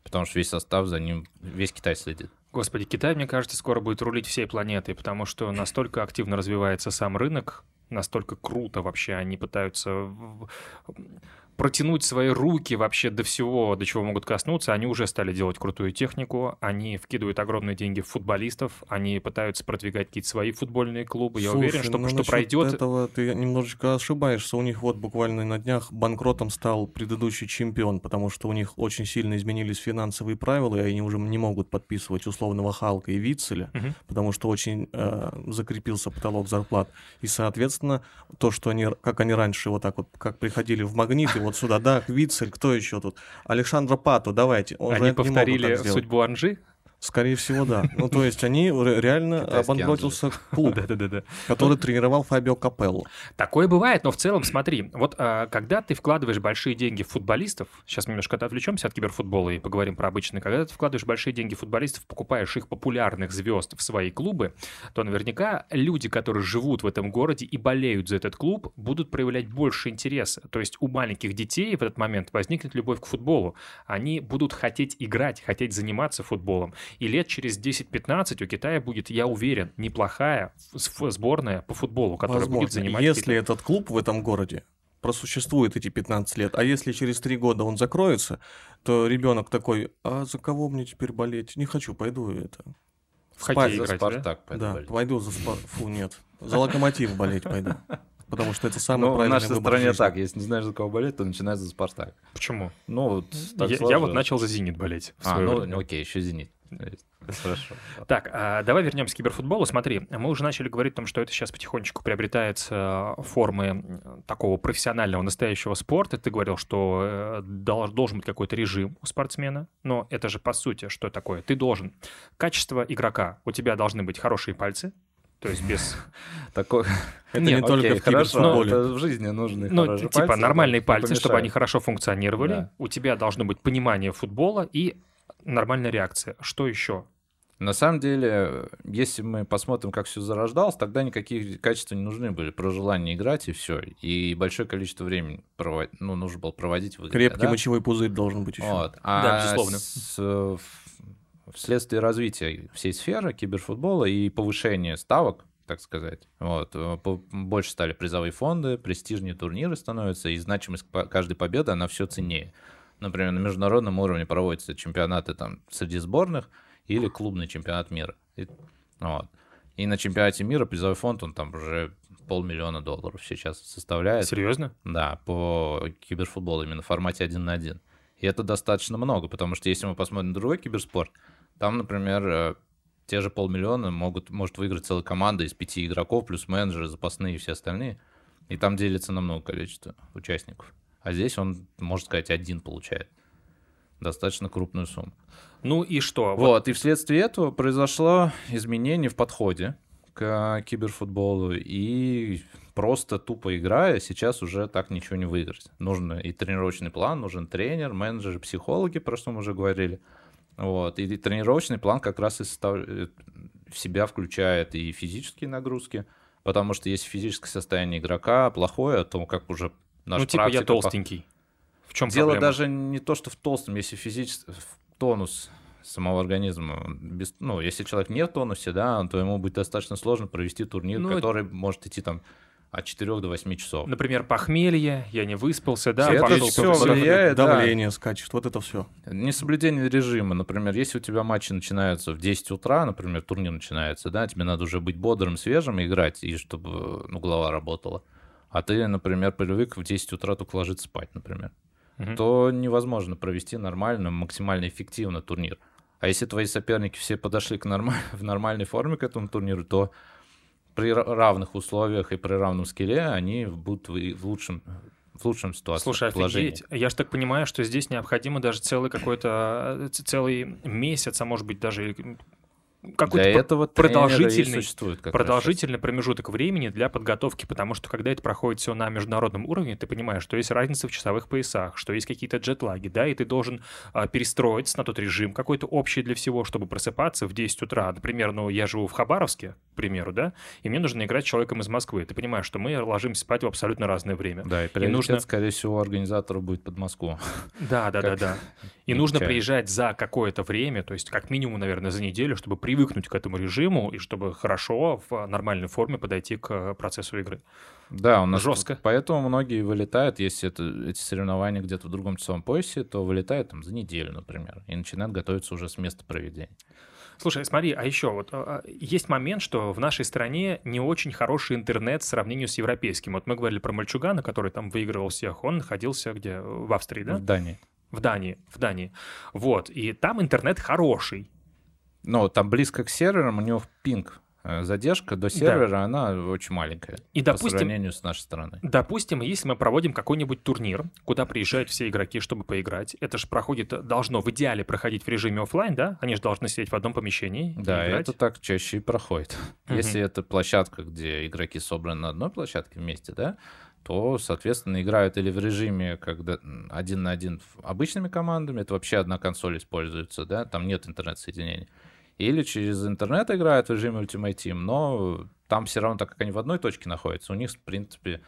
Потому что весь состав за ним, весь Китай следит. Господи, Китай, мне кажется, скоро будет рулить всей планетой, потому что настолько активно развивается сам рынок, настолько круто вообще они пытаются протянуть свои руки вообще до всего, до чего могут коснуться. Они уже стали делать крутую технику, они вкидывают огромные деньги в футболистов, они пытаются продвигать какие-то свои футбольные клубы. Я Слушай, уверен, что, ну, что пройдет... этого ты немножечко ошибаешься. У них вот буквально на днях банкротом стал предыдущий чемпион, потому что у них очень сильно изменились финансовые правила, и они уже не могут подписывать условного Халка и Вицеля, Мгм. потому что очень э, закрепился потолок зарплат. И, соответственно, то, что они, как они раньше вот так вот, как приходили в магнит, и вот сюда, да, Вицель, кто еще тут? Александра Пату, давайте. Он Они повторили судьбу Анжи? Скорее всего, да. Ну, то есть они ре- реально обанкротился клуб, который тренировал Фабио Капелло. Такое бывает, но в целом, смотри, вот а, когда ты вкладываешь большие деньги в футболистов, сейчас мы немножко отвлечемся от киберфутбола и поговорим про обычный, когда ты вкладываешь большие деньги в футболистов, покупаешь их популярных звезд в свои клубы, то наверняка люди, которые живут в этом городе и болеют за этот клуб, будут проявлять больше интереса. То есть у маленьких детей в этот момент возникнет любовь к футболу. Они будут хотеть играть, хотеть заниматься футболом. И лет через 10-15 у Китая будет, я уверен, неплохая сборная по футболу, которая будет Возможно, занимать если этот клуб в этом городе просуществует эти 15 лет, а если через 3 года он закроется, то ребенок такой, а за кого мне теперь болеть? Не хочу, пойду это. В хоккей За играть, да? Спартак пойду Да, болеть. пойду за Спар... Фу, нет. За локомотив болеть пойду. Потому что это самый Ну, в правильный нашей выбор в стране жизни. так, если не знаешь, за кого болеть, то начинай за Спартак. Почему? Ну, вот так Я, я вот начал за «Зенит» болеть. в А, ну, время. ну, окей, еще «Зенит». Есть, Хорошо. Так, а давай вернемся к киберфутболу. Смотри, мы уже начали говорить о том, что это сейчас потихонечку приобретается формы м, такого профессионального, настоящего спорта. Ты говорил, что э, дол- должен быть какой-то режим у спортсмена, но это же по сути что такое? Ты должен. Качество игрока. У тебя должны быть хорошие пальцы, то есть без... Такой... Это Нет, не только Окей, в киберфутболе. это в жизни нужны Ну, типа пальцы, нормальные пальцы, чтобы они хорошо функционировали. Да. У тебя должно быть понимание футбола и нормальная реакция. Что еще? На самом деле, если мы посмотрим, как все зарождалось, тогда никаких качеств не нужны были. Про желание играть и все. И большое количество времени провод... ну, нужно было проводить в игре. Крепкий да? мочевой пузырь должен быть еще. Вот. Да, А безусловно. с- вследствие развития всей сферы киберфутбола и повышения ставок так сказать. Вот. Больше стали призовые фонды, престижнее турниры становятся, и значимость каждой победы, она все ценнее. Например, на международном уровне проводятся чемпионаты там среди сборных или клубный чемпионат мира. И, вот. и на чемпионате мира призовой фонд, он там уже полмиллиона долларов сейчас составляет. Серьезно? Да, по киберфутболу именно в формате один на один. И это достаточно много, потому что если мы посмотрим на другой киберспорт, там, например, э, те же полмиллиона могут, может выиграть целая команда из пяти игроков, плюс менеджеры, запасные и все остальные. И там делится на много количество участников. А здесь он, можно сказать, один получает. Достаточно крупную сумму. Ну и что? Вот, вот и вследствие этого произошло изменение в подходе к киберфутболу. И просто тупо играя, сейчас уже так ничего не выиграть. Нужен и тренировочный план, нужен тренер, менеджеры, психологи, про что мы уже говорили. Вот. И тренировочный план как раз и состав... Э, в себя включает и физические нагрузки, потому что если физическое состояние игрока плохое, то как уже наш Ну, типа я толстенький. В чем Дело проблема? даже не то, что в толстом, если физический тонус самого организма. Без, ну, если человек не в тонусе, да, то ему будет достаточно сложно провести турнир, ну, который может идти там от 4 до 8 часов. Например, похмелье, я не выспался, да, это все влияет, давление да. скачет, вот это все. Несоблюдение режима, например, если у тебя матчи начинаются в 10 утра, например, турнир начинается, да, тебе надо уже быть бодрым, свежим и играть, и чтобы, ну, голова работала. А ты, например, привык в 10 утра только ложиться спать, например, угу. то невозможно провести нормально, максимально эффективно турнир. А если твои соперники все подошли к норм... в нормальной форме к этому турниру, то при равных условиях и при равном скилле они будут в лучшем в лучшем ситуации. Слушай, офигеть. Я же так понимаю, что здесь необходимо даже целый какой-то целый месяц, а может быть даже какой-то для этого продолжительный, существует продолжительный промежуток времени для подготовки, потому что когда это проходит все на международном уровне, ты понимаешь, что есть разница в часовых поясах, что есть какие-то джетлаги, да, и ты должен а, перестроиться на тот режим какой-то общий для всего, чтобы просыпаться в 10 утра. Например, ну, я живу в Хабаровске, к примеру, да, и мне нужно играть с человеком из Москвы. Ты понимаешь, что мы ложимся спать в абсолютно разное время. Да, и и нужно... скорее всего, организатору будет под Москву. Да, да, да, да. И нужно приезжать за какое-то время, то есть как минимум, наверное, за неделю, чтобы привыкнуть к этому режиму и чтобы хорошо в нормальной форме подойти к процессу игры. Да, у нас жестко. Поэтому многие вылетают, если это, эти соревнования где-то в другом часовом поясе, то вылетают там за неделю, например, и начинают готовиться уже с места проведения. Слушай, смотри, а еще вот а, а, есть момент, что в нашей стране не очень хороший интернет в сравнении с европейским. Вот мы говорили про Мальчугана, который там выигрывал всех, он находился где? В Австрии, да? В Дании. В Дании, в Дании. Вот, и там интернет хороший. Ну, там близко к серверам, у него пинг задержка до сервера, да. она очень маленькая и, допустим, по сравнению с нашей стороны. Допустим, если мы проводим какой-нибудь турнир, куда приезжают все игроки, чтобы поиграть, это же проходит, должно в идеале проходить в режиме офлайн, да? Они же должны сидеть в одном помещении. Да, это так чаще и проходит. Угу. Если это площадка, где игроки собраны на одной площадке вместе, да, то, соответственно, играют или в режиме, когда один на один обычными командами, это вообще одна консоль используется, да, там нет интернет-соединения или через интернет играют в режиме Ultimate Team, но там все равно, так как они в одной точке находятся, у них, в принципе,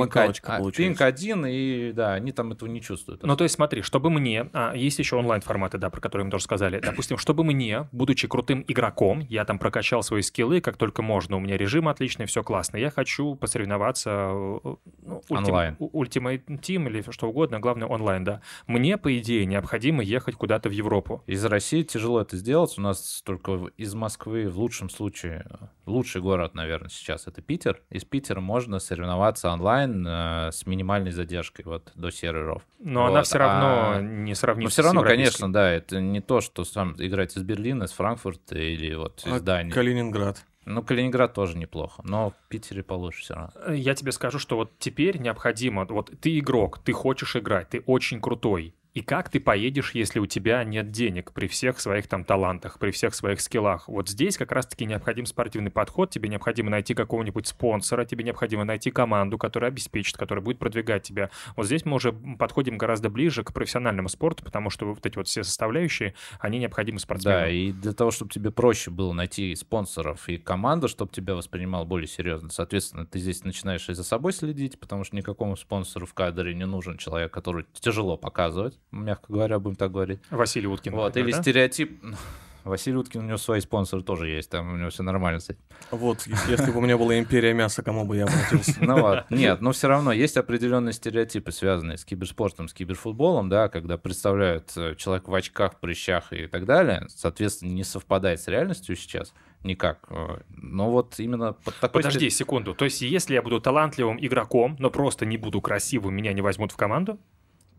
Локалочка, пинг, пинг один, и да, они там этого не чувствуют. Ну, то есть смотри, чтобы мне... А, есть еще онлайн-форматы, да, про которые мы тоже сказали. Допустим, чтобы мне, будучи крутым игроком, я там прокачал свои скиллы, как только можно, у меня режим отличный, все классно, я хочу посоревноваться э, ну, онлайн. Ultimate Team или что угодно, главное онлайн, да. Мне, по идее, необходимо ехать куда-то в Европу. Из России тяжело это сделать. У нас только из Москвы в лучшем случае, лучший город, наверное, сейчас это Питер. Из Питера можно соревноваться онлайн онлайн э, с минимальной задержкой вот до серверов. Но вот. она все равно а... не сравнима. Но все равно, конечно, да, это не то, что сам играть из Берлина, из Франкфурта или вот из а Дании. Калининград. Ну, Калининград тоже неплохо, но в Питере получше все равно. Э, я тебе скажу, что вот теперь необходимо, вот ты игрок, ты хочешь играть, ты очень крутой, и как ты поедешь, если у тебя нет денег при всех своих там талантах, при всех своих скиллах? Вот здесь как раз-таки необходим спортивный подход, тебе необходимо найти какого-нибудь спонсора, тебе необходимо найти команду, которая обеспечит, которая будет продвигать тебя. Вот здесь мы уже подходим гораздо ближе к профессиональному спорту, потому что вот эти вот все составляющие, они необходимы спортсменам. Да, и для того, чтобы тебе проще было найти спонсоров и команду, чтобы тебя воспринимал более серьезно, соответственно, ты здесь начинаешь и за собой следить, потому что никакому спонсору в кадре не нужен человек, который тяжело показывать мягко говоря, будем так говорить. Василий Уткин. Вот, например, или да? стереотип, Василий Уткин, у него свои спонсоры тоже есть, там у него все нормально этим. Вот, если бы у меня была империя мяса, кому бы я обратился? Ну вот, нет, но все равно есть определенные стереотипы, связанные с киберспортом, с киберфутболом, да, когда представляют э, человек в очках, прыщах и так далее, соответственно, не совпадает с реальностью сейчас никак. Э, но вот именно под такой... Подожди секунду, то есть если я буду талантливым игроком, но просто не буду красивым, меня не возьмут в команду?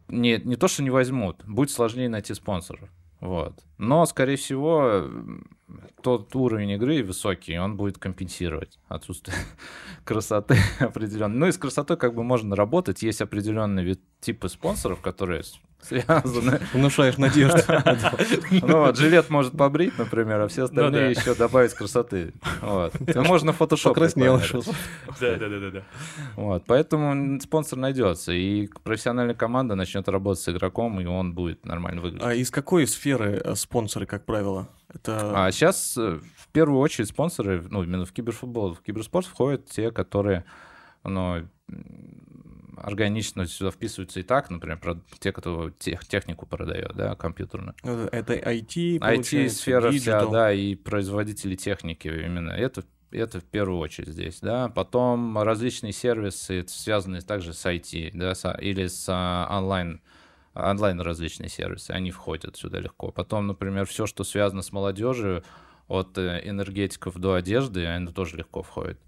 Не, не то, что не возьмут, будет сложнее найти спонсоров. Вот. Но, скорее всего, тот уровень игры высокий, он будет компенсировать отсутствие красоты определенно. Ну и с красотой как бы можно работать. Есть определенные вид, типы спонсоров, которые связаны. Внушаешь надежду. Ну вот, жилет может побрить, например, а все ну остальные еще добавить красоты. Вот. Можно фотошоп. Покраснел. Да, да, да, да. Вот, поэтому спонсор найдется, и профессиональная команда начнет работать с игроком, и он будет нормально выглядеть. А из какой сферы э, спонсоры, как правило? Это... А сейчас э, в первую очередь спонсоры, ну, именно в киберфутбол, в киберспорт входят те, которые, ну, органично сюда вписываются и так, например, те, кто тех, технику продает, да, компьютерную. Это IT, IT-сфера вся, да, и производители техники именно. Это это в первую очередь здесь, да. Потом различные сервисы, связанные также с IT, да, или с а, онлайн онлайн различные сервисы, они входят сюда легко. Потом, например, все, что связано с молодежью, от э, энергетиков до одежды, они тоже легко входят.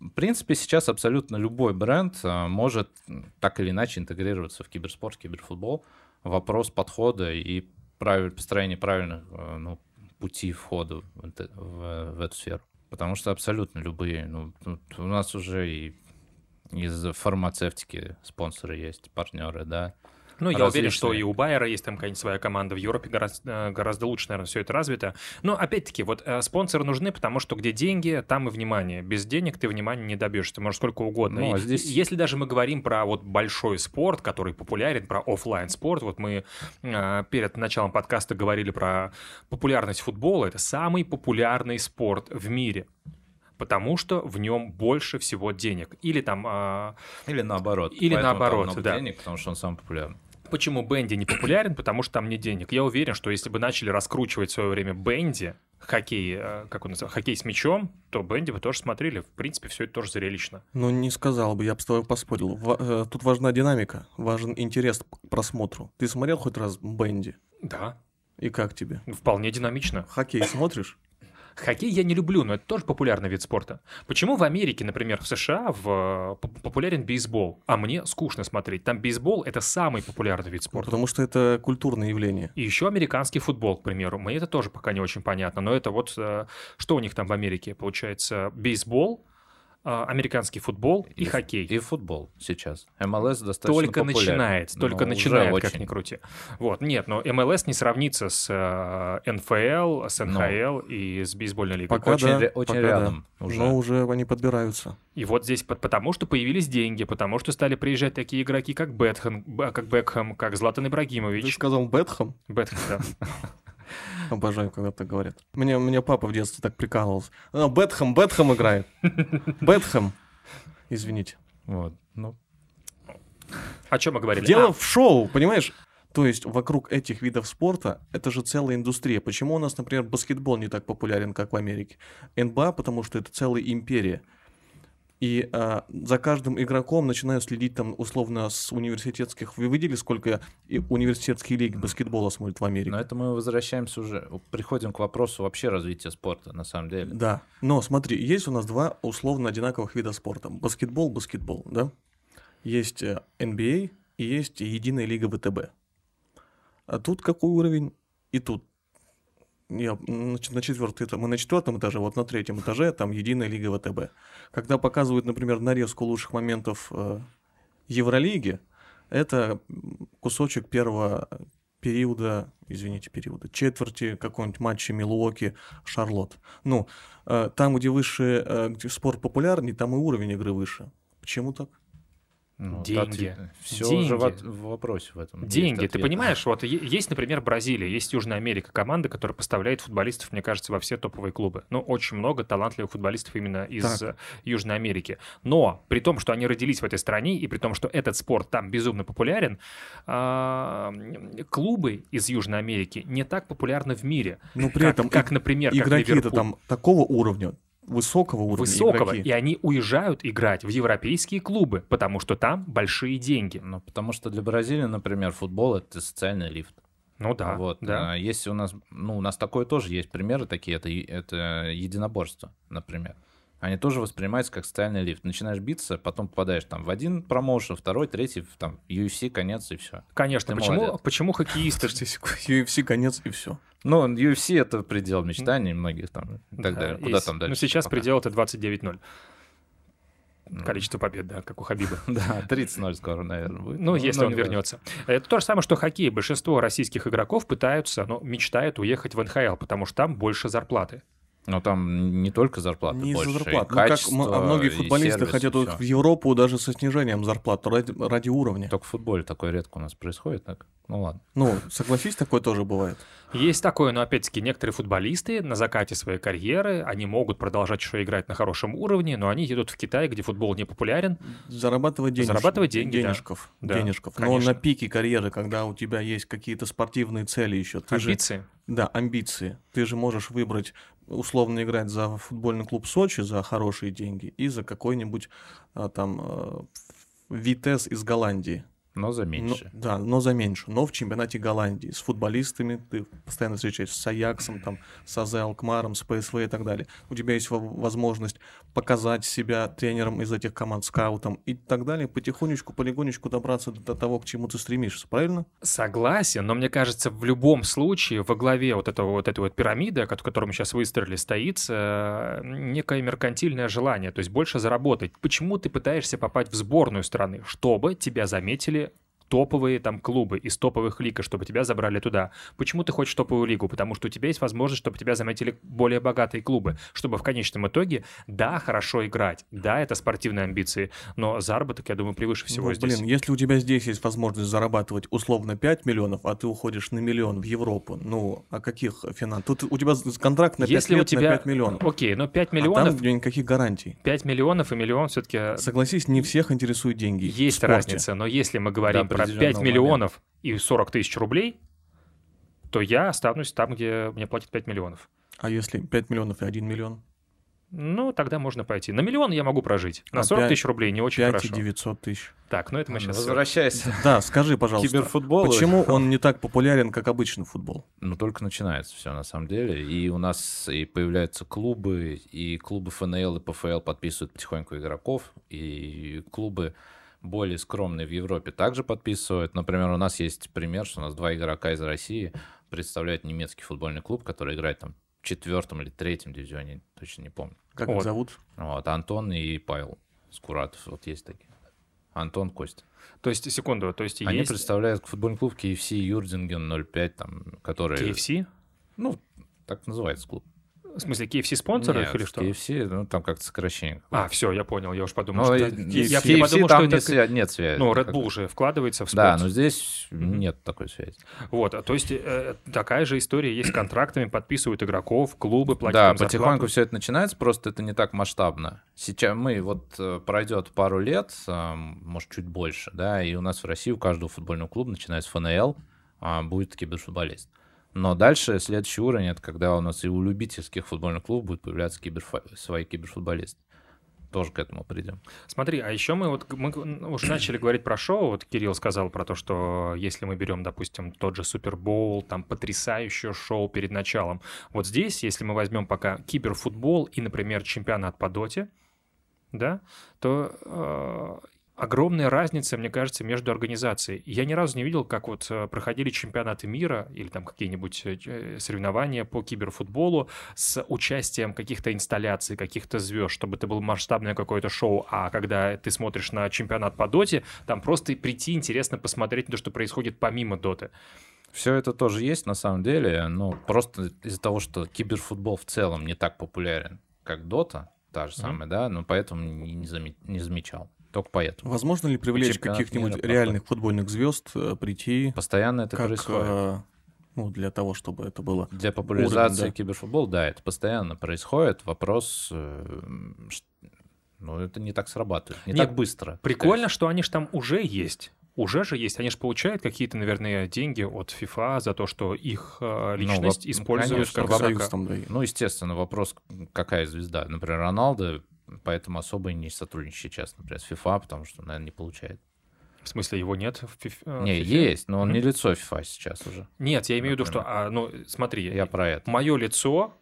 В принципе, сейчас абсолютно любой бренд э, может так или иначе интегрироваться в киберспорт, киберфутбол. Вопрос подхода и правиль, построения правильных э, ну, пути входа в, в, в эту сферу. Потому что абсолютно любые. Ну, у нас уже и из фармацевтики спонсоры есть, партнеры, да. Ну, я уверен, что и у Байера есть там какая-нибудь своя команда. В Европе гораздо, э, гораздо лучше, наверное, все это развито. Но, опять-таки, вот э, спонсоры нужны, потому что где деньги, там и внимание. Без денег ты внимания не добьешься, может, сколько угодно. Ну, а здесь... Если даже мы говорим про вот большой спорт, который популярен, про офлайн спорт, вот мы э, перед началом подкаста говорили про популярность футбола, это самый популярный спорт в мире потому что в нем больше всего денег. Или там... А... Или наоборот. Или Поэтому наоборот, да. денег, потому что он самый популярный. Почему Бенди не популярен? Потому что там нет денег. Я уверен, что если бы начали раскручивать в свое время Бенди, хоккей, э, как он называется, хоккей с мячом, то Бенди бы тоже смотрели. В принципе, все это тоже зрелищно. Ну, не сказал бы, я бы с тобой поспорил. Э, тут важна динамика, важен интерес к просмотру. Ты смотрел хоть раз Бенди? Да. И как тебе? Вполне динамично. Хоккей смотришь? Хоккей я не люблю, но это тоже популярный вид спорта. Почему в Америке, например, в США в, популярен бейсбол, а мне скучно смотреть? Там бейсбол — это самый популярный вид спорта. Потому что это культурное явление. И еще американский футбол, к примеру. Мне это тоже пока не очень понятно, но это вот э, что у них там в Америке? Получается, бейсбол — американский футбол и, и хоккей. И футбол сейчас. МЛС достаточно Только популярен. начинает, только ну, начинает, как очень. ни крути. Вот, нет, но МЛС не сравнится с э, НФЛ, с НХЛ но. и с бейсбольной лигой. Пока очень, да, очень пока рядом да. уже. Но уже они подбираются. И вот здесь потому, что появились деньги, потому что стали приезжать такие игроки, как Бетхэм, как Бекхэм, как Златан Ибрагимович. Ты сказал Бетхэм? Бетхэм, да. Обожаю, когда так говорят. Мне, мне папа в детстве так прикалывался. А, Бетхэм, Бетхэм играет. Бетхэм. Извините. Вот, ну. О чем мы говорили? Дело а. в шоу, понимаешь? То есть вокруг этих видов спорта это же целая индустрия. Почему у нас, например, баскетбол не так популярен, как в Америке? НБА, потому что это целая империя. И а, за каждым игроком начинаю следить там условно с университетских. Вы видели, сколько университетские лиги баскетбола смотрят в Америке? Но это мы возвращаемся уже, приходим к вопросу вообще развития спорта, на самом деле. Да, но смотри, есть у нас два условно одинаковых вида спорта. Баскетбол, баскетбол, да? Есть NBA э, а и есть единая лига ВТБ. А тут какой уровень? И тут я на четвертый этаж, мы на четвертом этаже, вот на третьем этаже там единая лига ВТБ. Когда показывают, например, нарезку лучших моментов э, Евролиги, это кусочек первого периода, извините, периода, четверти какого-нибудь матча Милуоки, Шарлот. Ну, э, там, где выше, э, где спорт популярнее, там и уровень игры выше. Почему так? Ну, Деньги. Все Деньги. же в, вопросе в этом. Деньги. Ты понимаешь, вот есть, например, Бразилия, есть Южная Америка, команда, которая поставляет футболистов, мне кажется, во все топовые клубы. Ну, очень много талантливых футболистов именно из Так. э, Южной Америки. Но при том, что они родились в этой стране, и при том, что этот спорт там безумно популярен, клубы из Южной Америки не так популярны в мире. Ну, при как, этом как, например, игроки-то там такого уровня, высокого уровня высокого, игроки. и они уезжают играть в европейские клубы, потому что там большие деньги. Ну, потому что для Бразилии, например, футбол — это социальный лифт. Ну да, вот. да. а Если у нас, ну, у нас такое тоже есть примеры такие, это, это единоборство, например. Они тоже воспринимаются как социальный лифт. Начинаешь биться, потом попадаешь там в один промоушен, второй, третий, в там UFC, конец и все. Конечно, Ты почему, молодец. почему хоккеисты... UFC конец и все. Ну, UFC это предел мечтаний многих там и так Да, далее. Куда есть. там дальше? Ну, сейчас пока? предел это 29-0. Ну, Количество побед, да, как у Хабиба. Да, 30-0 скоро, наверное, будет. Ну, если он не важно. вернется. Это то же самое, что хоккей. Большинство российских игроков пытаются, ну, мечтают уехать в НХЛ, потому что там больше зарплаты. Но там не только зарплаты Не больше, и зарплат. Ну, как м- качество, а многие и футболисты сервис, хотят в Европу даже со снижением зарплат ради, ради уровня. Только в футболе такое редко у нас происходит, так? Ну ладно. Ну, согласись, такое тоже бывает. Есть такое, но опять-таки некоторые футболисты на закате своей карьеры, они могут продолжать еще играть на хорошем уровне, но они едут в Китай, где футбол не популярен. Зарабатывать денег. Зарабатывать деньги, да. денежков. Да, денежков. Но конечно. на пике карьеры, когда у тебя есть какие-то спортивные цели еще, ты же Амбиции. Да, амбиции. Ты же можешь выбрать, условно играть за футбольный клуб Сочи за хорошие деньги и за какой-нибудь а, там э, Витес из Голландии. Но за Но- меньше. да, но за меньше. Но в чемпионате Голландии с футболистами ты постоянно встречаешься с Аяксом, там, с АЗ Алкмаром, с ПСВ и так далее. У тебя есть во- возможность показать себя тренером из этих команд, скаутом и так далее. Потихонечку, полигонечку добраться до того, к чему ты стремишься. Правильно? Согласен, но мне кажется, в любом случае во главе вот этого вот этой вот пирамиды, ко- которую мы сейчас выстроили, стоит э, некое меркантильное желание, то есть больше заработать. Почему ты пытаешься попасть в сборную страны? Чтобы тебя заметили топовые там клубы из топовых лиг, чтобы тебя забрали туда. Почему ты хочешь топовую лигу? Потому что у тебя есть возможность, чтобы тебя заметили более богатые клубы, чтобы в конечном итоге, да, хорошо играть, да, это спортивные амбиции, но заработок, я думаю, превыше всего Ну, здесь. Блин, если у тебя здесь есть возможность зарабатывать условно 5 миллионов, а ты уходишь на миллион в Европу, ну, о каких финансах? Тут у тебя контракт на 5 Если лет у тебя... на 5 миллионов. Окей, но 5 А миллионов, там где никаких гарантий. 5 миллионов и миллион все-таки Согласись, не всех интересуют деньги. есть разница. Но если мы говорим До про определенного 5 миллионов и 40 тысяч рублей, то я останусь там, где мне платят 5 миллионов. А если 5 миллионов и 1 миллион? Ну, тогда можно пойти. На миллион я могу прожить. На А 40 пять- тысяч рублей не очень 5 хорошо. и 900 тысяч. Так, ну это мы сейчас... Возвращайся Да, скажи, пожалуйста, киберфутболу. почему он не так популярен, как обычный футбол? Ну, только начинается все на самом деле. И у нас и появляются клубы, и клубы ФНЛ и ПФЛ подписывают потихоньку игроков, и клубы более скромные в Европе также подписывают. Например, у нас есть пример, что у нас два игрока из России представляют немецкий футбольный клуб, который играет там в четвертом или третьем дивизионе, точно не помню. Как Вот. их зовут? Вот, Антон и Павел Скуратов, вот есть такие. Антон, Костя. То есть, секунду, то есть Они есть представляют футбольный клуб KFC Юрдинген 05, там, который... KFC? Ну, так называется клуб. В смысле, KFC спонсор их Нет, или что? KFC, ну там как-то сокращение. А, все, я понял, я уж подумал, Ну, что... и- Я, с я KFC подумал, там что это... свя- нет связи. Ну, Red Bull же вкладывается в Да, спорт. но здесь нет такой связи. Вот, а то есть э, такая же история есть с контрактами, подписывают игроков, клубы, платят да, потихоньку все это начинается, просто это не так масштабно. Сейчас мы, вот э, пройдет пару лет, а, может, чуть больше, да, и у нас в России у каждого футбольного клуба, начиная с ФНЛ, а, будет киберфутболист. Но дальше следующий уровень, это когда у нас и у любительских футбольных клубов будут появляться киберфо- свои киберфутболисты. Тоже к этому придем. Смотри, а еще мы вот мы уже начали говорить про шоу. Вот Кирилл сказал про то, что если мы берем, допустим, тот же Супербоул, там потрясающее шоу перед началом. Вот здесь, если мы возьмем пока киберфутбол и, например, чемпионат по доте, да, то э, огромная разница, мне кажется, между организацией. Я ни разу не видел, как вот э, проходили чемпионаты мира или там какие-нибудь э, соревнования по киберфутболу с участием каких-то инсталляций, каких-то звезд, чтобы это было масштабное какое-то шоу. А когда ты смотришь на чемпионат по доте, там просто прийти интересно посмотреть на то, что происходит помимо доты. Все это тоже есть на самом деле, но просто из-за того, что киберфутбол в целом не так популярен, как Дота, та же самая, да, но поэтому не заме- не замечал. Только поэтому. Возможно ли привлечь Чемпионат каких-нибудь мира реальных футбольных звезд э, прийти Постоянно это как, происходит. э, ну, для того, чтобы это было... Для популяризации да. киберфутбола, да, это постоянно происходит. Вопрос, э, ну, это не так срабатывает, не Нет, так быстро. Прикольно, что они же там уже есть. Уже же есть. Они же получают какие-то, наверное, деньги от FIFA за то, что их Ну, личность воп- используют конечно, как игрока. там дает. Ну, естественно, вопрос, какая звезда. Например, Роналдо, поэтому особо не сотрудничает сейчас, например, с FIFA, потому что, наверное, не получает. В смысле, его нет в э, не, FIFA? есть, но он Мгм. не лицо FIFA сейчас уже. Нет, я имею в виду, что, а, ну, смотри, Я про это. мое лицо,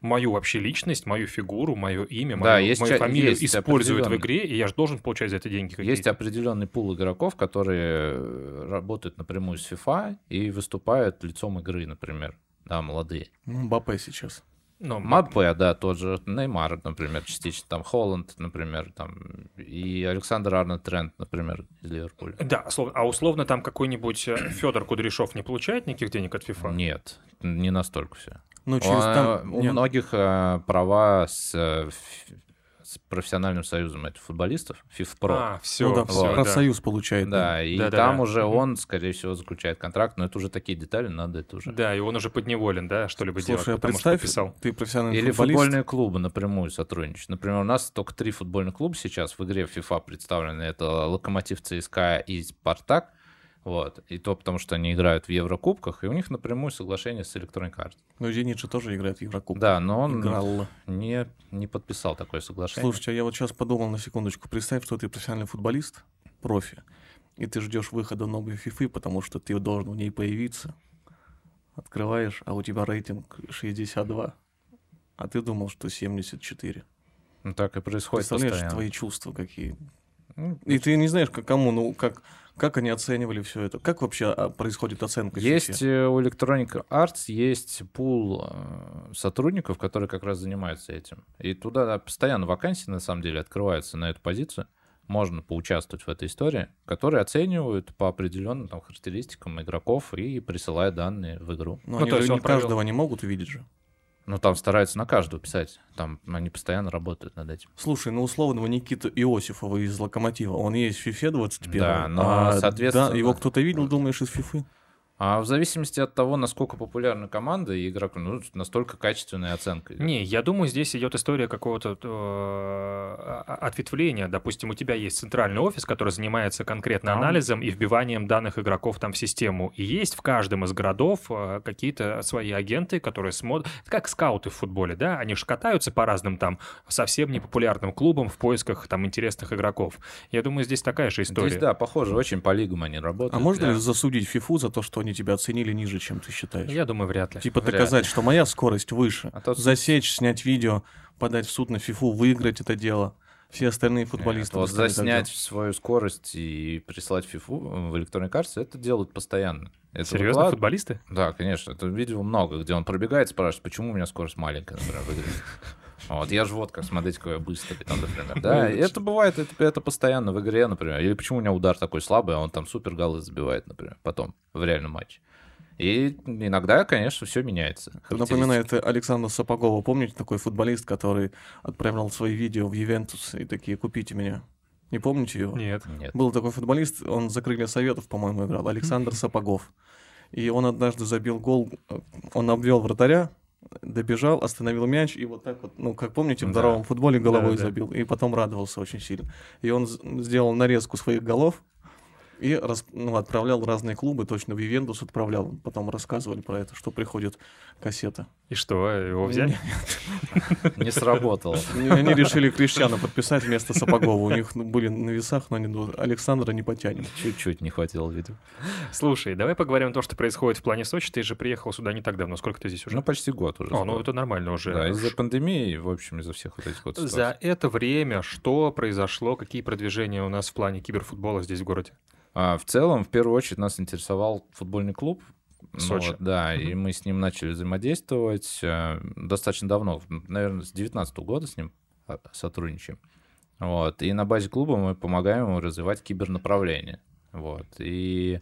мою вообще личность, мою фигуру, мое имя, Да, мою, есть мою фамилию есть используют в игре, и я же должен получать за это деньги какие-то. Есть определенный пул игроков, которые э, работают напрямую с FIFA и выступают лицом игры, например. Да, молодые. Ну, Мбаппе сейчас. Ну, Маппе, да, тот же Неймар, например, частично, там Холланд, например, там, и Александр Арнольд Трент, например, из Ливерпуля. Да, а условно там какой-нибудь Федор Кудряшов не получает никаких денег от FIFA? Нет, не настолько все. Ну, через там... У нет, многих э, права с, э, с профессиональным союзом этих футболистов, FIFPro. А, все, ну да, вот. профсоюз получает. Да, и Да-да-да. там уже Мгм. он, скорее всего, заключает контракт, но это уже такие детали, надо это уже. Да, и он уже подневолен, да, что-либо Слушай, делать, потому представь, что подписал. ты профессиональный Или футболист. футбольные клубы напрямую сотрудничают. Например, у нас только три футбольных клуба сейчас в игре FIFA представлены. Это Локомотив ЦСКА и Спартак. Вот. И то потому, что они играют в Еврокубках, и у них напрямую соглашение с Electronic Arts. Ну, Зенит же тоже играет в Еврокубке. Да, но он Играл. не, не подписал такое соглашение. Слушайте, а я вот сейчас подумал на секундочку. Представь, что ты профессиональный футболист, профи, и ты ждешь выхода новой фифы, потому что ты должен в ней появиться. Открываешь, а у тебя рейтинг 62. А ты думал, что 74. Ну, так и происходит Представляешь, постоянно. твои чувства какие. Ну, И ты не знаешь, как кому, ну, как, как они оценивали все это. Как вообще а, происходит оценка Есть э, у Electronic Arts есть пул э, сотрудников, которые как раз занимаются этим. И туда постоянно вакансии, на самом деле, открываются на эту позицию. Можно поучаствовать в этой истории, которые оценивают по определенным там, характеристикам игроков и присылают данные в игру. Ну, Ну, они то есть не он провел- каждого не могут увидеть же. Ну, там стараются на каждого писать. Там они постоянно работают над этим. Слушай, ну условного Никита Иосифова из Локомотива, он есть в Фифе 21 Да, но, а, соответственно- да, его кто-то видел, думаешь, из Фифы? А в зависимости от того, насколько популярна команда и игрок, ну, настолько качественная оценка. идет. Не, я думаю, здесь идет история какого-то э, ответвления. Допустим, у тебя есть центральный офис, который занимается конкретно Там. анализом и вбиванием данных игроков там в систему. И есть в каждом из городов э, какие-то свои агенты, которые смотрят... Как скауты в футболе, да? Они же катаются по разным там совсем непопулярным клубам в поисках там интересных игроков. Я думаю, здесь такая же история. Здесь, да, похоже, очень по лигам они работают. А можно Да. ли засудить Фифу за то, что они тебя оценили ниже, чем ты считаешь? Я думаю, вряд ли. Типа Вряд доказать, что моя скорость выше. А то- Засечь, снять видео, подать в суд на Фифу, выиграть это дело. Все остальные футболисты... Нет, вот заснять свою скорость и прислать фифу в электронной карте, это делают постоянно. Это Серьезно, выклад- футболисты? Да, конечно. Это видео много, где он пробегает, спрашивает, почему у меня скорость маленькая, например, в игре. Вот, я же вот как, смотрите, какой я быстрый, там, например. Да, и это бывает, это, это постоянно в игре, например. Или почему у меня удар такой слабый, а он там супер голы забивает, например, потом, в реальном матче. И иногда, конечно, все меняется. Напоминает Александра Сапогова. Помните такой футболист, который отправлял свои видео в Ювентус и такие «Купите меня». Не помните его? Нет. Нет. Был такой футболист, он за крылья Советов, по-моему, играл, Александр Сапогов. И он однажды забил гол, он обвел вратаря, добежал, остановил мяч, и вот так вот, ну, как помните, в Да. здоровом футболе головой Да-да-да. забил, и потом радовался очень сильно. И он сделал нарезку своих голов, и рас- ну, отправлял в разные клубы, точно в Ювентус отправлял. Потом рассказывали про это, что приходит кассета. И что, его взяли? Не сработало. Они решили Крещана подписать вместо Сапогова. У них ну, были на весах, но они Александра не потянем. Чуть-чуть не хватило, видимо. Слушай, давай поговорим о том, что происходит в плане Сочи. Ты же приехал сюда не так давно. Сколько ты здесь уже? Ну, почти год уже. О, ну это нормально уже. Да, из-за пандемии, в общем, из-за всех вот этих вот ситуаций. За это время что произошло? Какие продвижения у нас в плане киберфутбола здесь в городе? А, в целом, в первую очередь, нас интересовал футбольный клуб. Ну Сочи. вот, да, Мгм. и мы с ним начали взаимодействовать э, достаточно давно, наверное, с 2019 года с ним а, сотрудничаем. Вот, и на базе клуба мы помогаем ему развивать кибернаправление. Вот, и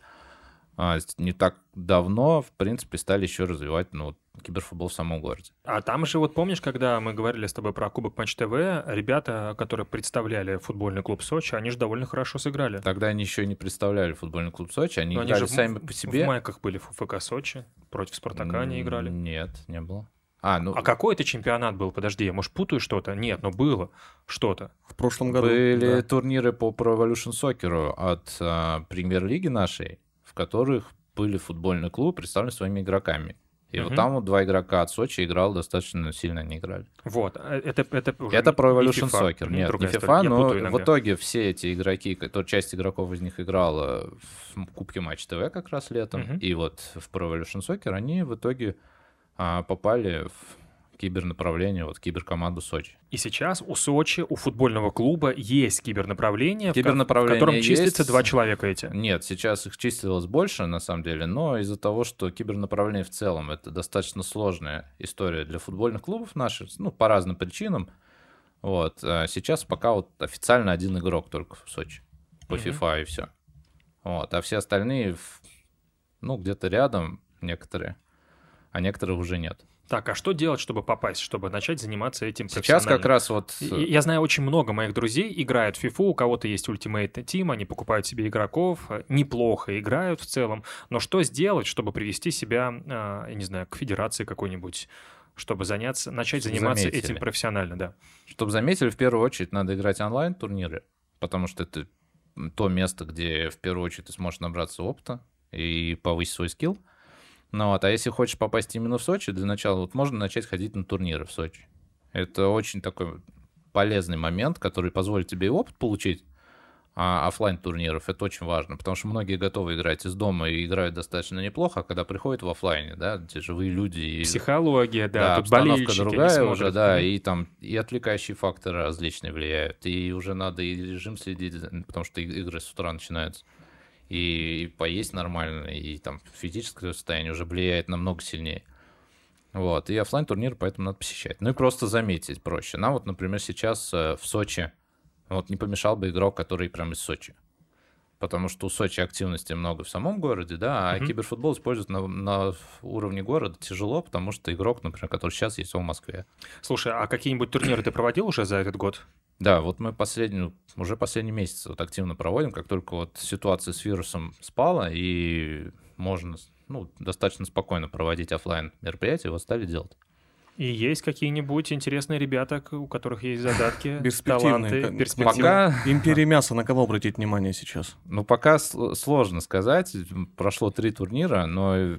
а, не так давно, в принципе, стали еще развивать ну, киберфутбол в самом городе. А там же, вот помнишь, когда мы говорили с тобой про Кубок Матч ТВ, ребята, которые представляли футбольный клуб Сочи, они же довольно хорошо сыграли. Тогда они еще не представляли футбольный клуб Сочи, они Но играли же сами в, по себе. В майках были в ФК Сочи, против Спартака они играли. Нет, не было. А, ну, А какой это чемпионат был? Подожди, я, может, путаю что-то? Нет, но было что-то. В прошлом году. были да. турниры по Pro Evolution Soccer от а, премьер-лиги нашей, в которых были футбольные клубы представлены своими игроками. И вот Мгм. там вот два игрока от Сочи играл, достаточно сильно они играли. Вот, э, это, это уже Это не Evolution FIFA, Soccer, не нет, не FIFA, но в итоге все эти игроки, которые часть игроков из них играла в Кубке Матч ТВ как раз летом, Мгм. и вот в Pro Evolution Soccer, они в итоге а, попали в кибернаправление, вот киберкоманду Сочи. И сейчас у Сочи, у футбольного клуба есть кибернаправление, в ко- в Кибернаправление котором числится есть. два человека эти. Нет, сейчас их числилось больше, на самом деле, но из-за того, что кибернаправление в целом это достаточно сложная история для футбольных клубов наших, ну, по разным причинам, вот, а сейчас пока вот официально один игрок только в Сочи по Мгм. FIFA и все. Вот, а все остальные, ну, где-то рядом некоторые, а некоторых уже нет. Так, а что делать, чтобы попасть, чтобы начать заниматься этим Сейчас как раз вот... Я знаю, очень много моих друзей играют в FIFA, у кого-то есть Ultimate Team, они покупают себе игроков, э, неплохо играют в целом, но что сделать, чтобы привести себя, а, я не знаю, к федерации какой-нибудь, чтобы заняться, начать Чтобы заниматься заметили. этим профессионально, да? Чтобы заметили, в первую очередь надо играть онлайн-турниры, потому что это то место, где в первую очередь ты сможешь набраться опыта и повысить свой skill. Ну вот, а если хочешь попасть именно в Сочи, для начала вот можно начать ходить на турниры в Сочи. Это очень такой полезный момент, который позволит тебе и опыт получить, а оффлайн турниров. Это очень важно, потому что многие готовы играть из дома и играют достаточно неплохо, а когда приходят в оффлайне, да, где живые люди и Психология, да, тут обстановка другая уже, да, и там и отвлекающие факторы различные влияют, и уже надо и режим следить, потому что игры с утра начинаются, и, и поесть нормально, и там физическое состояние уже влияет намного сильнее. Вот, и оффлайн турнир поэтому надо посещать. Ну и просто заметить проще. Нам вот, например, сейчас э, в Сочи вот не помешал бы игрок, который прям из Сочи. Потому что у Сочи активности много в самом городе, да, а Мгм. киберфутбол используют на, на уровне города тяжело, потому что игрок, например, который сейчас есть, в Москве. Слушай, а какие-нибудь турниры ты проводил уже за этот год? Да, вот мы последний, уже последний месяц вот активно проводим, как только вот ситуация с вирусом спала, и можно ну, достаточно спокойно проводить оффлайн мероприятия, вот стали делать. И есть какие-нибудь интересные ребята, у которых есть задатки, таланты, перспективы? Пока, Империя мяса, на кого обратить внимание сейчас? ну, пока сл- сложно сказать, прошло три турнира, но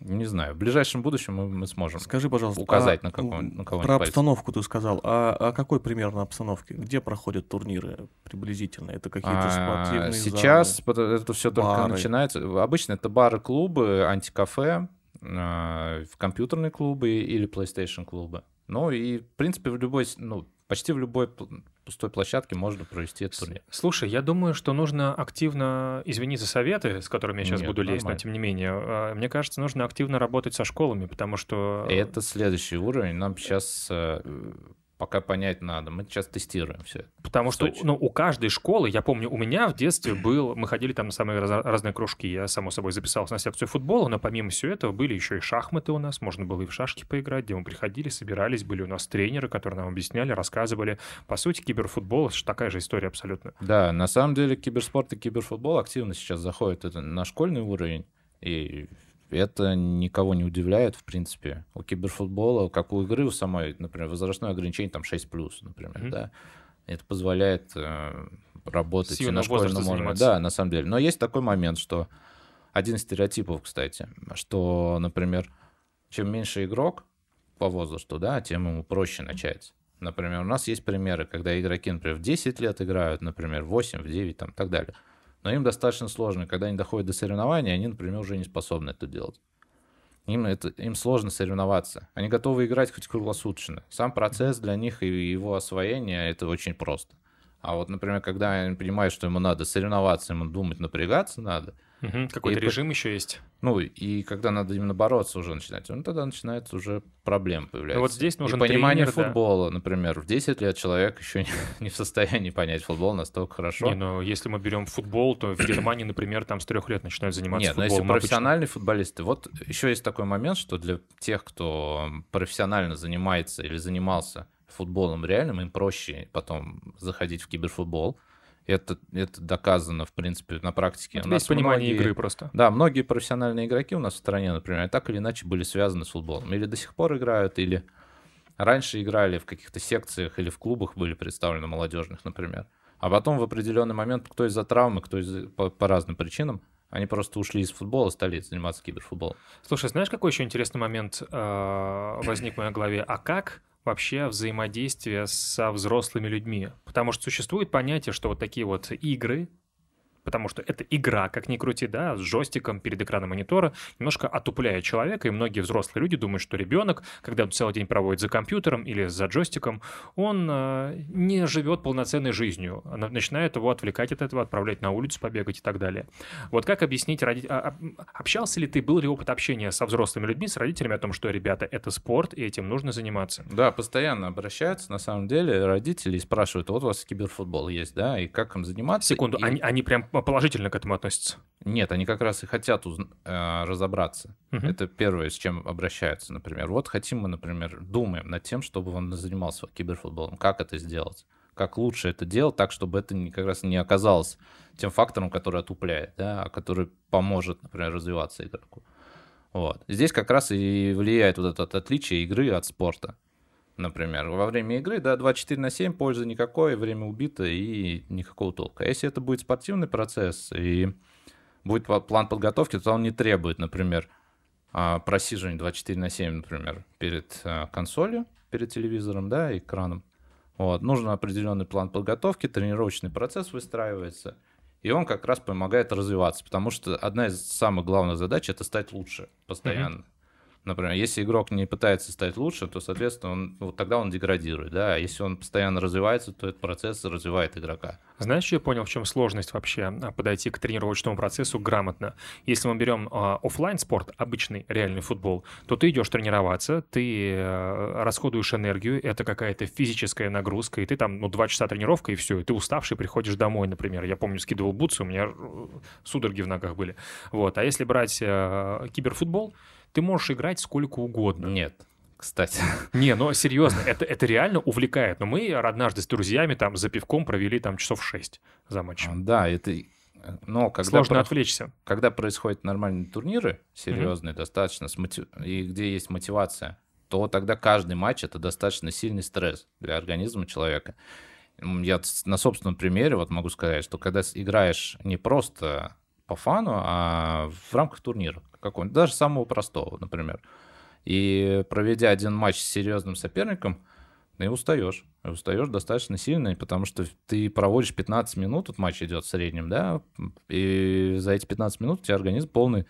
не знаю, в ближайшем будущем мы, мы сможем. Скажи, пожалуйста, Указать а, на какого- на кого-нибудь Про пальцем. обстановку ты сказал. А о какой примерно обстановке? Где проходят турниры приблизительно? Это какие-то А, спортивные Сейчас залы? это все только бары. начинается. Обычно это бары, клубы, антикафе, а, в компьютерные клубы или PlayStation клубы. Ну и, в принципе, в любой, ну, почти в любой пустой площадке можно провести этот турнир. Слушай, я думаю, что нужно активно, извини за советы, с которыми я сейчас Нет, буду лезть, но нормально. тем не менее, а, мне кажется, нужно активно работать со школами, потому что... Это следующий уровень. Нам сейчас пока понять надо. Мы сейчас тестируем все. Потому что, ну, у каждой школы, я помню, у меня в детстве был, мы ходили там на самые раз- разные кружки, я, само собой, записался на секцию футбола, но помимо всего этого были еще и шахматы у нас, можно было и в шашки поиграть, где мы приходили, собирались, были у нас тренеры, которые нам объясняли, рассказывали. По сути, киберфутбол — такая же история абсолютно. Да, на самом деле киберспорт и киберфутбол активно сейчас заходят на школьный уровень, и это никого не удивляет, в принципе. У киберфутбола, как у игры у самой, например, возрастное ограничение там 6+, например, Мгм. да, это позволяет э, работать С и юного на школьном уровне. Да, на самом деле. Но есть такой момент, что один из стереотипов, кстати, что, например, чем меньше игрок по возрасту, да, тем ему проще начать. Например, у нас есть примеры, когда игроки, например, в 10 лет играют, например, в 8, в 9 там, и так далее. Но им достаточно сложно. Когда они доходят до соревнований, они, например, уже не способны это делать. Им, это, им сложно соревноваться. Они готовы играть хоть круглосуточно. Сам процесс для них и его освоение — это очень просто. А вот, например, когда они понимают, что ему надо соревноваться, ему думать, напрягаться надо, Мгм, Какой-то И режим еще есть. Ну, и когда надо именно бороться уже начинать, ну, тогда начинается уже проблем появляется. Ну, вот здесь нужен и понимание тренер, да. футбола, например. В 10 лет человек еще не, не в состоянии понять футбол настолько хорошо. Не, ну если мы берем футбол, то в Германии, например, там с трех лет начинают заниматься Нет, но футболом. если обычно. профессиональные футболисты, вот еще есть такой момент, что для тех, кто профессионально занимается или занимался футболом реальным, им проще потом заходить в киберфутбол. Это, это доказано, в принципе, на практике. У У нас понимание многие- игры просто. Да, многие профессиональные игроки у нас в стране, например, так или иначе были связаны с футболом. Или до сих пор играют, или раньше играли в каких-то секциях или в клубах были представлены молодежных, например. А потом в определенный момент, кто из-за травмы, кто из по, по разным причинам, они просто ушли из футбола, стали заниматься киберфутболом. Слушай, знаешь, какой еще интересный момент э, возник в моей голове? А как вообще взаимодействие со взрослыми людьми? Потому что существует понятие, что вот такие вот игры, потому что это игра, как ни крути, да, с джойстиком перед экраном монитора, немножко отупляет человека, и многие взрослые люди думают, что ребенок, когда он целый день проводит за компьютером или за джойстиком, он э, не живет полноценной жизнью, начинает его отвлекать от этого, отправлять на улицу побегать и так далее. Вот как объяснить родителям? Общался ли ты, был ли опыт общения со взрослыми людьми, с родителями о том, что, ребята, это спорт, и этим нужно заниматься? Да, постоянно обращаются, на самом деле, родители и спрашивают, вот у вас киберфутбол есть, да, и как им заниматься? Секунду, И- они, они прям положительно к этому относятся? Нет, они как раз и хотят узн- э, разобраться. Мгм. Это первое, с чем обращаются, например. Вот хотим мы, например, думаем над тем, чтобы он занимался киберфутболом. Как это сделать? Как лучше это делать так, чтобы это как раз не оказалось тем фактором, который отупляет, да, а который поможет, например, развиваться игроку. Вот. Здесь как раз и влияет вот это от- отличие игры от спорта. Например, во время игры, да, 24 на 7, пользы никакой, время убито и никакого толка. А если это будет спортивный процесс и будет пла- план подготовки, то он не требует, например, а, просиживания 24 на 7, например, перед а, консолью, перед телевизором, да, экраном. Вот. Нужен определенный план подготовки, тренировочный процесс выстраивается, и он как раз помогает развиваться, потому что одна из самых главных задач — это стать лучше постоянно. Например, если игрок не пытается стать лучше, то, соответственно, он, вот тогда он деградирует, да, а если он постоянно развивается, то этот процесс развивает игрока. Знаешь, что я понял, в чем сложность вообще а, подойти к тренировочному процессу грамотно? Если мы берем офлайн спорт, обычный реальный футбол, то ты идешь тренироваться, ты э, расходуешь энергию, это какая-то физическая нагрузка, и ты там, ну, два часа тренировка, и все, и ты уставший приходишь домой, например. Я помню, скидывал бутсы, у меня э, судороги в ногах были. Вот. А если брать э, киберфутбол, ты можешь играть сколько угодно. Нет, кстати. Не, ну серьезно, это, это реально увлекает. Но мы однажды с друзьями там за пивком провели там часов 6 за матчем. Да, это... Но когда, Сложно про- отвлечься. когда происходят нормальные турниры, серьезные достаточно, с мотив- и где есть мотивация, то тогда каждый матч это достаточно сильный стресс для организма человека. Я на собственном примере вот могу сказать, что когда играешь не просто по фану, а в рамках турнира какого-нибудь, даже самого простого, например, и проведя один матч с серьезным соперником, и устаешь. И устаешь достаточно сильно, потому что ты проводишь 15 минут, тут матч идет в среднем, да, и за эти 15 минут у тебя организм полный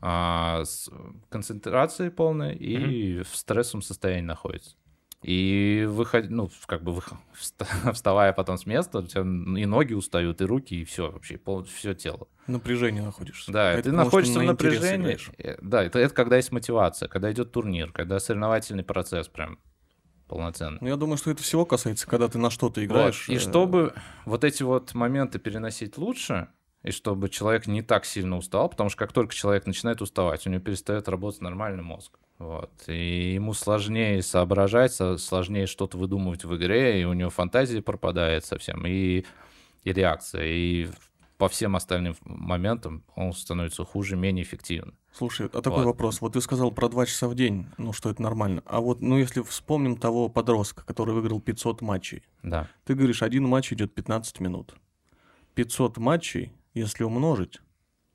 а, с концентрацией полной и в стрессовом состоянии находится. И выход, ну, как бы вставая потом с места, у тебя и ноги устают, и руки, и все вообще, все тело. Напряжение находишься. Да, Это ты потому, находишься в на интерес напряжении. Э, Да, это, это когда есть мотивация, когда идет турнир, когда соревновательный процесс прям полноценный. Ну, я думаю, что это всего касается, когда ты на что-то Вот. играешь. И э, чтобы вот эти вот моменты переносить лучше, и чтобы человек не так сильно устал, потому что как только человек начинает уставать, у него перестает работать нормальный мозг. Вот. И ему сложнее соображать, со- сложнее что-то выдумывать в игре, и у него фантазия пропадает совсем, и, и реакция, и по всем остальным моментам он становится хуже, менее эффективным. Слушай, а такой Вот. вопрос. Вот ты сказал про два часа в день, ну, что это нормально. А вот, ну, если вспомним того подростка, который выиграл 500 матчей, Да. ты говоришь, один матч идет 15 минут. 500 матчей, если умножить,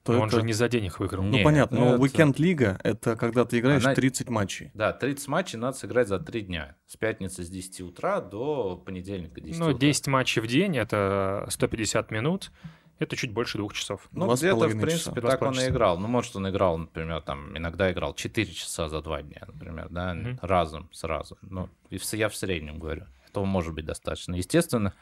то Но он это... же не за день их выиграл. Ну, Не, понятно, но это- уикенд-лига — это когда ты играешь Она- 30 матчей. Да, 30 матчей надо сыграть за 3 дня. С пятницы с 10 утра до понедельника 10 Ну, утра. 10 матчей в день — это 150 минут. Это чуть больше двух часов. Ну, где-то, в принципе, часа. Так он и играл. Ну, может, он играл, например, там, иногда играл 4 часа за 2 дня, например, да, разом, сразу. Ну, я в среднем говорю. Этого может быть достаточно. Естественно,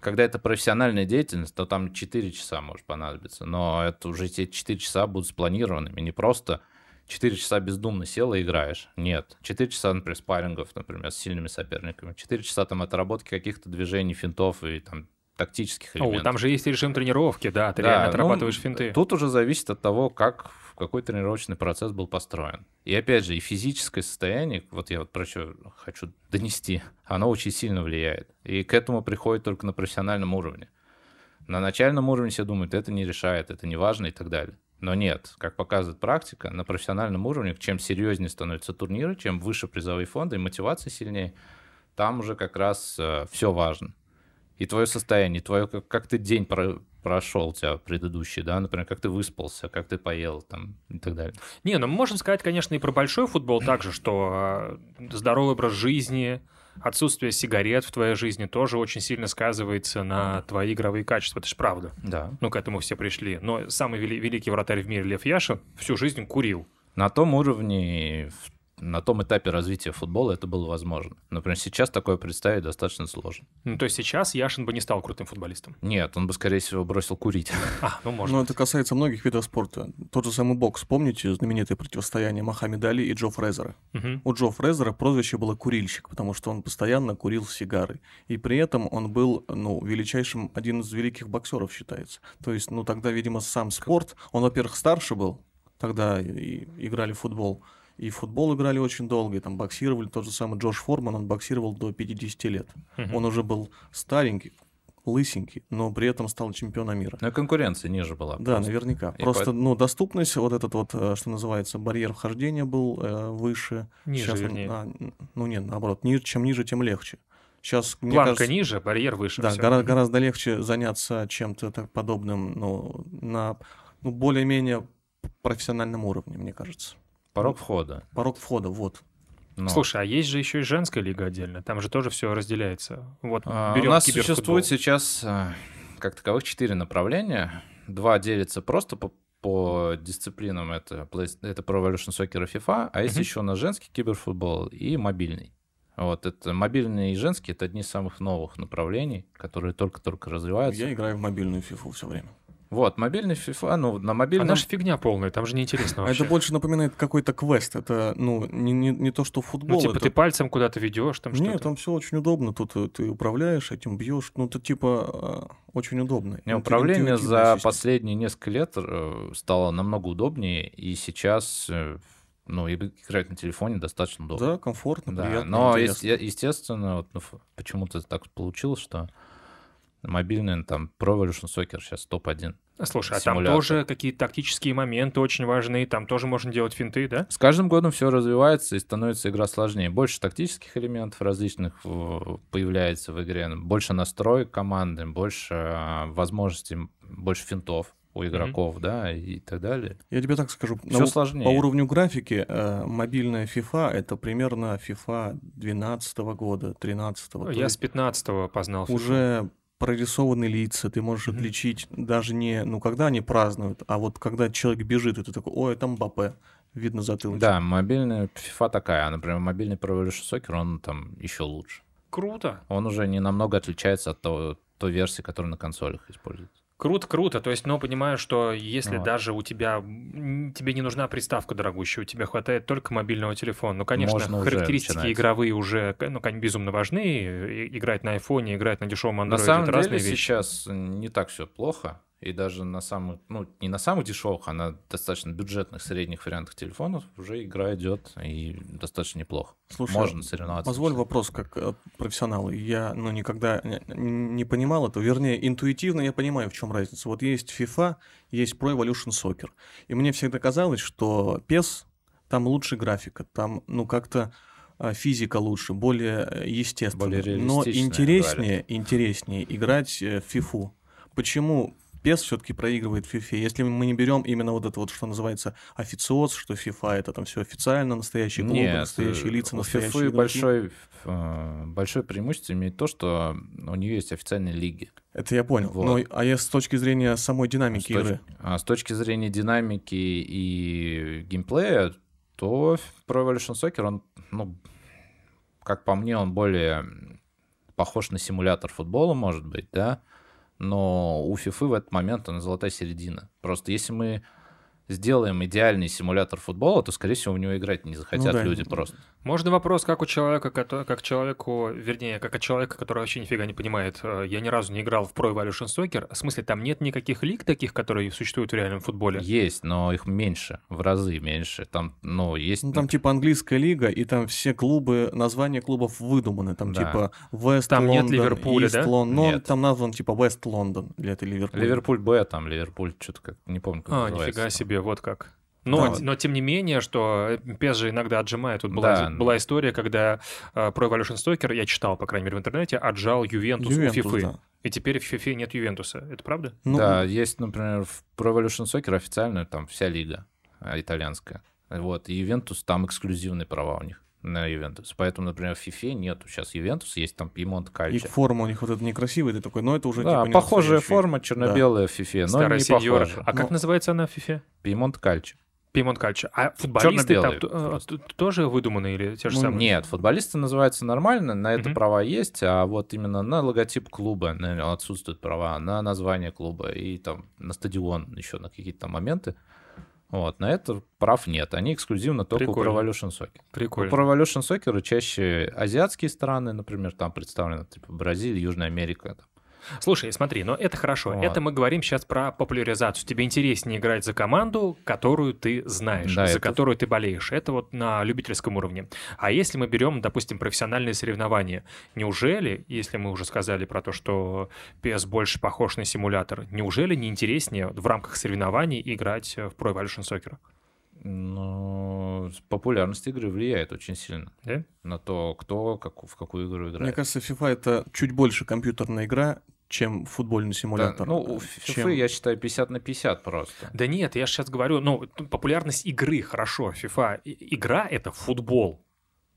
когда это профессиональная деятельность, то там 4 часа может понадобиться. Но это уже эти 4 часа будут спланированными. Не просто 4 часа бездумно сел и играешь. Нет. 4 часа, например, спаррингов, например, с сильными соперниками. 4 часа там отработки каких-то движений, финтов и там тактических элементов. О, там же есть режим тренировки, да, ты да, реально отрабатываешь ну, финты. Тут уже зависит от того, как, какой тренировочный процесс был построен. И опять же, и физическое состояние, вот я вот про что хочу донести, оно очень сильно влияет. И к этому приходит только на профессиональном уровне. На начальном уровне все думают, это не решает, это не важно и так далее. Но нет, как показывает практика, на профессиональном уровне, чем серьезнее становятся турниры, чем выше призовые фонды и мотивация сильнее, там уже как раз э, все важно и твое состояние, твое, как, как ты день про, прошел у тебя предыдущий, да, например, как ты выспался, как ты поел там и так далее. Не, ну можно сказать, конечно, и про большой футбол также, что э, здоровый образ жизни, отсутствие сигарет в твоей жизни тоже очень сильно сказывается на твои игровые качества. Это же правда. Да. Ну, к этому все пришли. Но самый великий вратарь в мире Лев Яшин всю жизнь курил. На том уровне, на том этапе развития футбола это было возможно. Например, сейчас такое представить достаточно сложно. Ну, то есть сейчас Яшин бы не стал крутым футболистом? Нет, он бы, скорее всего, бросил курить. А, ну, может Но это касается многих видов спорта. Тот же самый бокс. Помните знаменитое противостояние Мохаммеда Али и Джо Фрезера? Угу. У Джо Фрезера прозвище было «курильщик», потому что он постоянно курил сигары. И при этом он был, ну, величайшим, один из великих боксеров считается. То есть, ну, тогда, видимо, сам спорт, он, во-первых, старше был, тогда и играли в футбол, и в футбол играли очень долго, и там боксировали. Тот же самый Джош Форман, он боксировал до 50 лет. Мгм. Он уже был старенький, лысенький, но при этом стал чемпионом мира. Но конкуренция ниже была. Да, просто. наверняка. И Просто, поэт- ну, доступность, вот этот вот, э, что называется, барьер вхождения был э, выше. Ниже, он- вернее. а, ну, нет, наоборот, ниже, чем ниже, тем легче. Сейчас, мне Планка кажется, ниже, барьер выше. да, гора- гораздо легче заняться чем-то так подобным, ну, на ну, более-менее профессиональном уровне, мне кажется. Порог входа. Порог входа, вот. Но, Слушай, а есть же еще и женская лига отдельно. Там же тоже все разделяется. Вот а, у нас киберфутбол. существует сейчас, а, как таковых, четыре направления. Два делятся просто по, по дисциплинам. Это, это Pro Evolution Soccer и FIFA. А есть Мгм. еще у нас женский киберфутбол и мобильный. Вот это мобильный и женский это одни из самых новых направлений, которые только-только развиваются. Я играю в мобильную фифу все время. Вот, мобильный FIFA, ну, на А мобильном... наша фигня полная, там же неинтересно вообще. это больше напоминает какой-то квест. Это, ну, не, не, не то, что футбол. Ну, типа это- ты пальцем куда-то ведешь, там Нет, что-то. там все очень удобно. Тут э, ты управляешь этим, бьешь. Ну, это типа э, очень удобно. Не, управление за система. последние несколько лет э, стало намного удобнее, и сейчас ну, и играть на телефоне достаточно удобно. Да, комфортно, Да, приятно, но ес- естественно, вот, ну, ф- почему-то так получилось, что мобильный там Pro Evolution Soccer сейчас топ-1. Слушай, а там тоже какие-то тактические моменты очень важные, там тоже можно делать финты, да? С каждым годом все развивается и становится игра сложнее. Больше тактических элементов различных появляется в игре, больше настроек команды, больше э, возможностей, больше финтов у игроков, да, и так далее. Я тебе так скажу. на Все у- сложнее. По уровню графики э, мобильная FIFA это примерно FIFA 12 года, 13 -го. Я есть с 15-го познал FIFA. уже прорисованы лица, ты можешь Мгм. отличить даже не, ну, когда они празднуют, а вот когда человек бежит, и ты такой, ой, там Мбаппе, видно затылочек. Да, мобильная FIFA такая, а, например, мобильный Pro Evolution Soccer, он там еще лучше. Круто. Он уже не намного отличается от того, той версии, которая на консолях используется. Круто, круто. То есть, ну, понимаю, что если Вот. даже у тебя, тебе не нужна приставка дорогущая, у тебя хватает только мобильного телефона. Ну, конечно, Можно уже характеристики начинать. игровые уже, ну, конечно, безумно важны. Играть на айфоне, играть на дешевом На андроиде самом это деле разные вещи. сейчас не так все плохо. И даже на самых, ну, не на самых дешевых, а на достаточно бюджетных средних вариантах телефонов уже игра идет и достаточно неплохо. Слушай, Можно соревноваться. Позволь вопрос как э, профессионал. Я ну, никогда не, понимал этого. Вернее, интуитивно я понимаю, в чем разница. Вот есть FIFA, есть Pro Evolution Soccer. И мне всегда казалось, что PES, там лучше графика, там, ну, как-то а, физика лучше, более э, естественно. Более Но интереснее, интереснее играть э, в FIFA. Почему PES все-таки проигрывает FIFA, если мы не берем именно вот это вот, что называется официоз, что FIFA это там все официально, настоящие клубы, Нет, настоящие э, лица, настоящие FIFA большой, э, большое преимущество имеет то, что у нее есть официальные лиги. Это я понял. Вот. Но, а я с точки зрения самой С, динамики точ- игры. а с точки зрения динамики и геймплея, то Pro Evolution Soccer, он, ну, как по мне, он более похож на симулятор футбола, может быть, да, но у FIFA в этот момент она золотая середина. Просто если мы сделаем идеальный симулятор футбола, то, скорее всего, в него играть не захотят Ну да. люди просто. Можно вопрос, как у человека, как человеку, вернее, как от человека, который вообще нифига не понимает. Э, Я ни разу не играл в Pro Evolution Soccer. В смысле, там нет никаких лиг таких, которые существуют в реальном футболе? Есть, но их меньше, в разы меньше. Там, ну, есть... Ну, там типа английская лига, и там все клубы, названия клубов выдуманы. Там Да. типа Вест Там нет Лондон, Ливерпуля, Ист да? Лон- Ну, Нет. там назван типа Вест Лондон для этой Ливерпуль. Ливерпуль Б, там Ливерпуль, что-то как, не помню, как А, называется нифига там. себе, вот как. Но, Да. но тем не менее, что PES же иногда отжимает. Тут Да. была, была история, когда э, Pro Evolution Soccer, я читал, по крайней мере, в интернете, отжал Ювентус, Ювентус, у FIFA. да. И теперь в FIFA нет Ювентуса. Это правда? Ну, да, есть, например, в Pro Evolution Soccer официально там вся лига а, итальянская. Вот, и Ювентус, там эксклюзивные права у них на Ювентус. Поэтому, например, в FIFA нету сейчас Ювентус, есть там Пьемонт и Кальчи. форма у них вот эта некрасивая, ты такой, но это уже Да, типа не похожая форма, черно-белая в FIFA, но Старая не сеньора. похожа. А как Ну. называется она в FIFA? Пьемонт Кальчи. Пимонт Кальчо. А футболисты там э, просто. тоже выдуманные или те же Ну, самые? Нет, футболисты называются нормально, на это Мгм. права есть, а вот именно на логотип клуба на- отсутствуют права, на название клуба и там на стадион еще на какие-то там моменты. Вот, на это прав нет. Они эксклюзивно только Прикольно. у Pro Evolution Soccer. У Прикольно. Pro Evolution Soccer чаще азиатские страны, например, там представлены типа Бразилия, Южная Америка. там. Слушай, смотри, но это хорошо. Вот. Это мы говорим сейчас про популяризацию. Тебе интереснее играть за команду, которую ты знаешь, Да, за это- которую ты болеешь. Это вот на любительском уровне. А если мы берем, допустим, профессиональные соревнования, неужели, если мы уже сказали про то, что PS больше похож на симулятор, неужели не интереснее в рамках соревнований играть в Pro Evolution Soccer? Но популярность игры влияет очень сильно Да? на то, кто как, в какую игру играет. Мне кажется, FIFA это чуть больше компьютерная игра, чем футбольный Да, симулятор. ну, у Чем- FIFA, я считаю, 50 на 50 просто. Да нет, я сейчас говорю, ну, популярность игры, хорошо, FIFA. Игра — это футбол.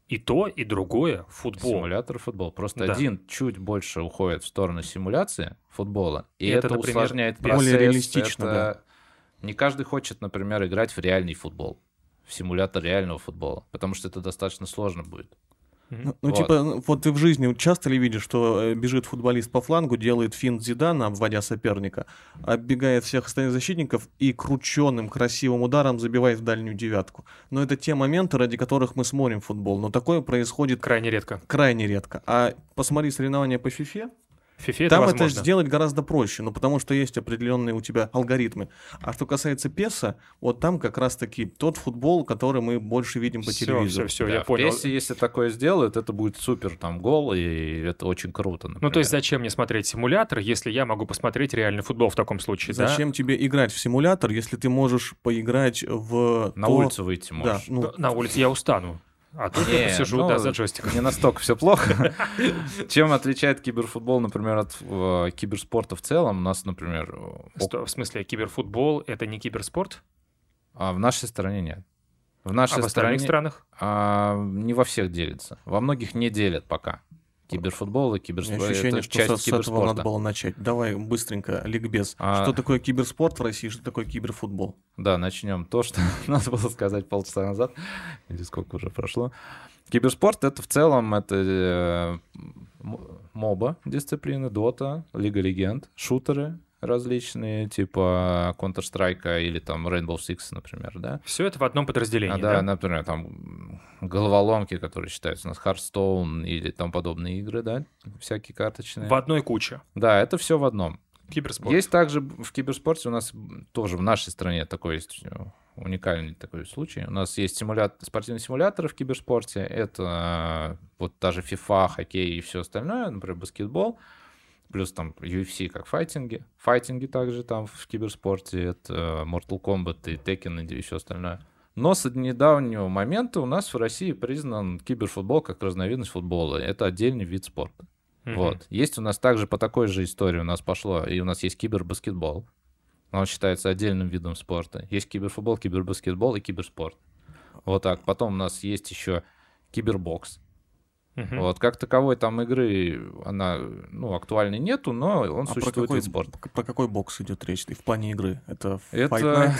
И то, и другое — футбол. Симулятор футбол. Просто Да. один чуть больше уходит в сторону симуляции футбола, и, И это, это, например, усложняет более процесс. реалистично, это- Не каждый хочет, например, играть в реальный футбол, в симулятор реального футбола, потому что это достаточно сложно будет. Ну, ну, Вот. типа, ну, вот ты в жизни часто ли видишь, что э, бежит футболист по флангу, делает финт Зидана, обводя соперника, оббегает всех остальных защитников и крученным, красивым ударом забивает в дальнюю девятку. Но это те моменты, ради которых мы смотрим футбол. Но такое происходит Крайне редко. крайне редко. А посмотри соревнования по В FIFA это там это возможно. сделать гораздо проще, ну потому что есть определенные у тебя алгоритмы. А что касается песа, вот там как раз-таки тот футбол, который мы больше видим по Все, телевизору. все, все, Да, я в понял. PES, если такое сделают, это будет супер там гол, и это очень круто. Ну, то есть например. зачем мне смотреть симулятор, если я могу посмотреть реальный футбол в таком случае, да? Зачем тебе играть в симулятор, если ты можешь поиграть в на то- улицу выйти Да, можешь. ну, На улице я устану. А тут я Не, сижу, ну, да, за джойстиком. Не настолько все плохо. Чем отличает киберфутбол, например, от э, киберспорта в целом? У нас, например, Сто- В смысле, киберфутбол — это не киберспорт? а в нашей стране нет. В А нашей в остальных стране странах? а, не во всех делится. Во многих не делят пока. Киберфутбол и киберспорт ощущение, это что часть с этого надо было начать. Давай быстренько, ликбез. А. Что такое киберспорт в России, что такое киберфутбол? Да, начнем. То, что надо было сказать полчаса назад, или сколько уже прошло. Киберспорт — это в целом это э, моба дисциплины, дота, Лига Легенд, шутеры различные, типа Counter-Strike или там Rainbow Six, например, да? Все это в одном подразделении, А, да, да? например, там головоломки, которые считаются у нас Hearthstone или там подобные игры, да, всякие карточные. В одной куче. Да, это все в одном. Киберспорт. Есть также в киберспорте у нас тоже в нашей стране такой есть э, уникальный такой случай. У нас есть симулятор, спортивные симуляторы в киберспорте. Это э, вот даже FIFA, хоккей и все остальное, например, баскетбол. Плюс там UFC как файтинги. Файтинги также там в киберспорте. Это э, Mortal Kombat и Tekken и все остальное. Но с недавнего момента у нас в России признан киберфутбол как разновидность футбола. Это отдельный вид спорта. Мгм. Вот. Есть у нас также по такой же истории у нас пошло, и у нас есть кибербаскетбол. Он считается отдельным видом спорта. Есть киберфутбол, кибербаскетбол и киберспорт. Вот так. Потом у нас есть еще кибербокс. Мгм. Вот как таковой там игры, она, ну, актуальной нету, но он А про существует какой, вид спорта. про какой бокс идет речь? И в плане игры? Это Fight Это, Night?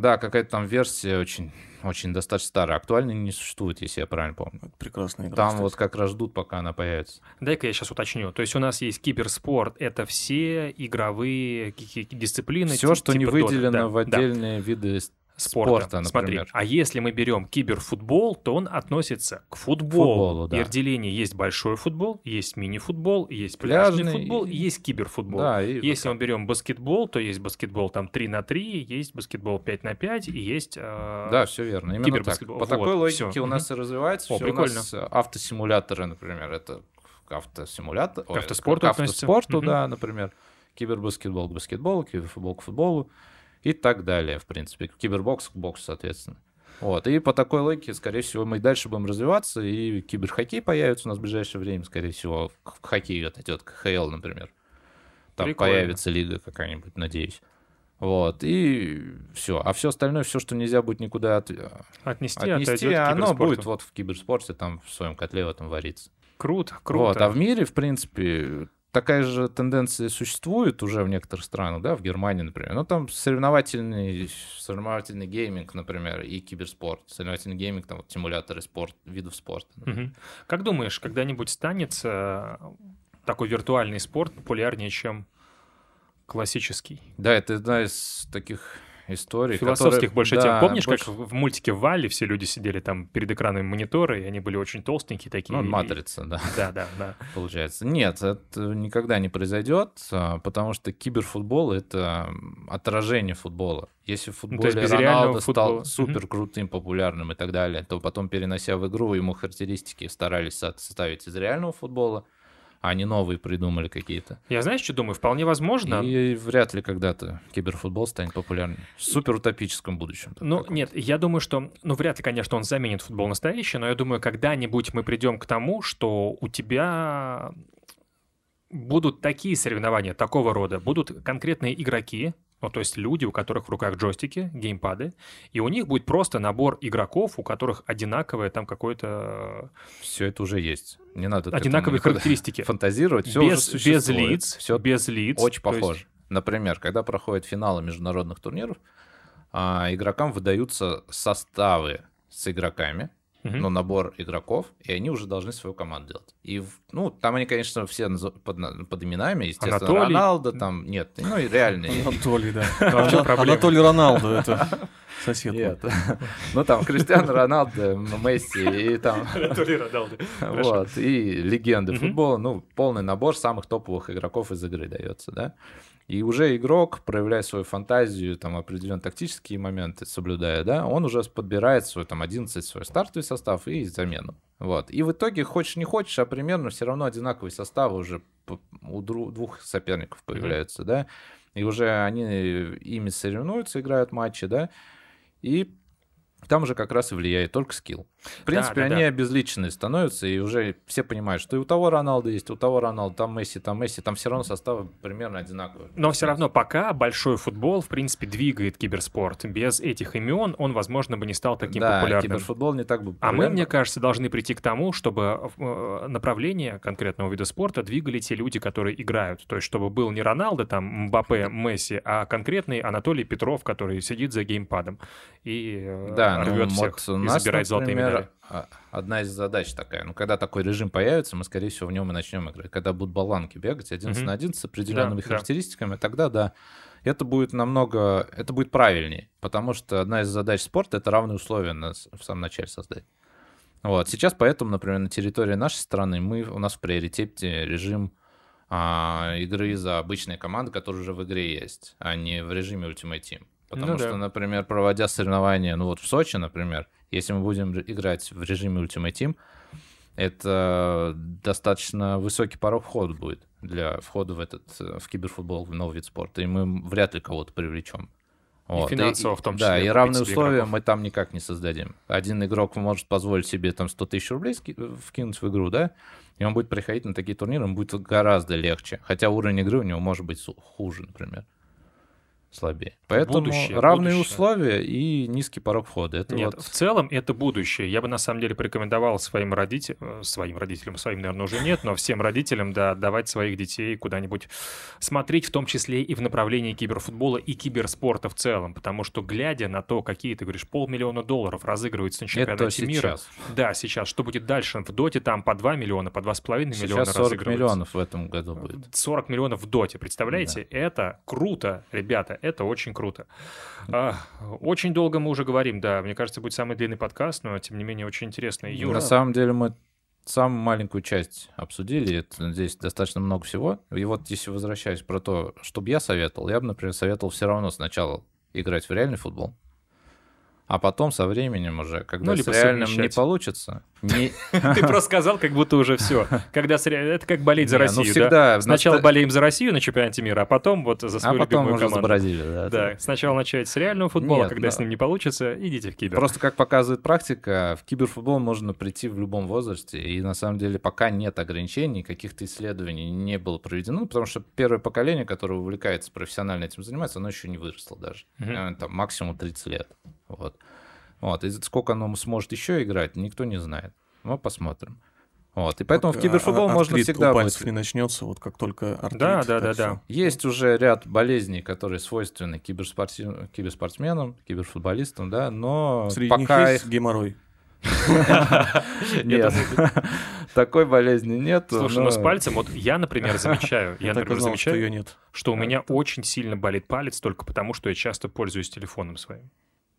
да, какая-то там версия очень, очень достаточно старая. Актуальной не существует, если я правильно помню. Это прекрасная игра. Там кстати. вот как раз ждут, пока она появится. Дай-ка я сейчас уточню. То есть у нас есть киберспорт, это все игровые дисциплины. Все, что не типа доты. выделено Да, в да. отдельные виды спорта. спорта, Смотри, а если мы берем киберфутбол, то он относится к футболу. Футболу, да. И разделение есть большой футбол, есть мини-футбол, есть пляжный, Пляжный футбол, и- есть киберфутбол. Да, и Если мы берем баскетбол, то есть баскетбол там 3 на 3, есть баскетбол 5 на 5, и есть... э, Да, все верно. Именно так. кибербаскетбол. По Вот, такой логике всё. у нас и развивается. О, всё. У нас автосимуляторы, например, это к автосимулятор. К автоспорту к относится. автоспорту, Мгм. да, например. Кибербаскетбол к баскетболу, киберфутбол к футболу и так далее, в принципе. Кибербокс к боксу, соответственно. Вот. И по такой логике, скорее всего, мы и дальше будем развиваться, и киберхоккей появится у нас в ближайшее время, скорее всего, к хоккею отойдет, к КХЛ, например. Там Прикольно. появится лига какая-нибудь, надеюсь. Вот, и все. А все остальное, все, что нельзя будет никуда от... Отнести, отнести, оно будет вот в киберспорте, там в своем котле в этом вариться. Круто, круто. Вот. А в мире, в принципе, такая же тенденция существует уже в некоторых странах, да, в Германии, например. Ну, там соревновательный, соревновательный гейминг, например, и киберспорт. Соревновательный гейминг, там вот симуляторы спорт, видов спорта. Мгм. Как думаешь, когда-нибудь станет э, такой виртуальный спорт популярнее, чем классический? Да, это одна из таких историй, Философских которые- больше да, тем. Помнишь, больше- как в мультике Валли все люди сидели там перед экранами монитора, и они были очень толстенькие такие? Ну, матрица, да. Да, да, да. получается. Нет, это никогда не произойдет, а, потому что киберфутбол — это отражение футбола. Если в Ну, футболе реального Роналдо футбола. стал супер крутым, популярным и так далее, то потом, перенося в игру, ему характеристики старались со- составить из реального футбола, а не новые придумали какие-то. Я знаешь, что думаю? Вполне возможно. И вряд ли когда-то киберфутбол станет популярным. В супер утопическом будущем. Ну, нет, я думаю, что, ну, вряд ли, конечно, он заменит футбол настоящий, но я думаю, когда-нибудь мы придем к тому, что у тебя будут такие соревнования такого рода, будут конкретные игроки, ну, то есть люди, у которых в руках джойстики, геймпады, и у них будет просто набор игроков, у которых одинаковое там какое-то... Все это уже есть. Не надо Одинаковые характеристики. фантазировать. Все уже без, без существует. лиц, Все без лиц. Очень то есть- похоже. Например, когда проходят финалы международных турниров, а, игрокам выдаются составы с игроками, Мгм. ну, набор игроков, и они уже должны свою команду делать. И, ну, там они, конечно, все под, под именами, естественно, Анатолий. Роналдо, там, нет, ну, и реальные. Анатолий, да. Анатолий Роналду, это сосед. Нет. Ну, там, Криштиану Роналдо, Месси, и там, Анатолий Роналду. Хорошо. вот, и легенды футбола, ну, полный набор самых топовых игроков из игры дается, да. И уже игрок, проявляя свою фантазию, там, определенные тактические моменты соблюдая, да, он уже подбирает свой, там, 11 свой стартовый состав и замену. Вот. И в итоге, хочешь не хочешь, а примерно все равно одинаковые составы уже у двух соперников появляются, да. И уже они ими соревнуются, играют матчи, да. И там уже как раз и влияет только скилл. В принципе, да, они да. обезличенные становятся, и уже все понимают, что и у того Роналда есть, и у того Роналда, там Месси, там Месси, там все равно составы примерно одинаковые. Но все равно пока большой футбол, в принципе, двигает киберспорт. Без этих имен он, возможно, бы не стал таким да, популярным. киберфутбол не так бы А мы, мне кажется, должны прийти к тому, чтобы э, направление конкретного вида спорта двигали те люди, которые играют. То есть, чтобы был не Роналдо, там, Мбаппе, Месси, а конкретный Анатолий Петров, который сидит за геймпадом и э, Да, ну, рвет вот всех у и нас, забирает золотые например, а- одна из задач такая. Ну, когда такой режим появится, мы, скорее всего, в нем и начнем играть. Когда будут баланки бегать 11 Мгм. на 11 с определенными Да, да. характеристиками, тогда да. Это будет намного, это будет правильнее, потому что одна из задач спорта — это равные условия на в самом начале создать. Вот. Сейчас поэтому, например, на территории нашей страны мы, у нас в приоритете режим а, игры за обычные команды, которые уже в игре есть, а не в режиме Ultimate Team. Потому Ну да. что, например, проводя соревнования, ну вот в Сочи, например, если мы будем играть в режиме Ultimate Team, это достаточно высокий порог входа будет для входа в этот э, в киберфутбол, в новый вид спорта, и мы вряд ли кого-то привлечем. финансово в том Да, числе и купить равные условия игроков. мы там никак не создадим. Один игрок может позволить себе там 100 тысяч рублей ски- вкинуть в игру, да, и он будет приходить на такие турниры, ему будет гораздо легче. Хотя уровень игры у него может быть хуже, например. Слабее. Поэтому Будущее, равные будущее. условия и низкий порог входа. Это Нет, вот в целом это будущее. Я бы на самом деле порекомендовал своим родителям, своим родителям, своим, наверное, уже нет, но всем родителям, да, давать своих детей куда-нибудь смотреть, в том числе и в направлении киберфутбола и киберспорта в целом, потому что глядя на то, какие, ты говоришь, полмиллиона долларов разыгрываются на это чемпионате мира, сейчас. да, сейчас, что будет дальше? В Доте там по 2 миллиона, по 2,5 миллиона Сейчас 40 разыгрываются. миллионов в этом году будет. 40 миллионов в доте, представляете? Это круто, ребята, это очень круто. А, очень долго мы уже говорим, да, мне кажется, будет самый длинный подкаст, но тем не менее очень интересно. Юра, На самом деле мы самую маленькую часть обсудили, это, здесь достаточно много всего. И вот если возвращаясь про то, что бы я советовал, я бы, например, советовал все равно сначала играть в реальный футбол, а потом со временем уже, когда Ну, с реальным не получится, не, ты просто сказал, как будто уже все. Когда это как болеть за ну, Россию, да? всегда Сначала наста- болеем за Россию на чемпионате мира, а потом вот за а свою потом любимую уже за команду. Бразилию. Да, Да, сначала начать с реального футбола, Нет, когда но- с ним не получится, идите в кибер. Просто как показывает практика, в киберфутбол можно прийти в любом возрасте, и на самом деле пока нет ограничений, каких-то исследований не было проведено, потому что первое поколение, которое увлекается профессионально этим занимается, оно еще не выросло даже. Э, Там максимум 30 лет. Вот. Вот. И сколько оно сможет еще играть, никто не знает. Мы посмотрим. Вот. И поэтому в Пока киберфутбол а- можно всегда у быть. пальцев не начнется, вот как только артрит. Да, да, да, да. Есть уже ряд болезней, которые свойственны киберспорти- киберспортсменам, киберфутболистам, да, но Среди пока них их геморрой. Нет, такой болезни нет. Слушай, ну с пальцем, вот я, например, замечаю, я, например, замечаю, что у меня очень сильно болит палец только потому, что я часто пользуюсь телефоном своим.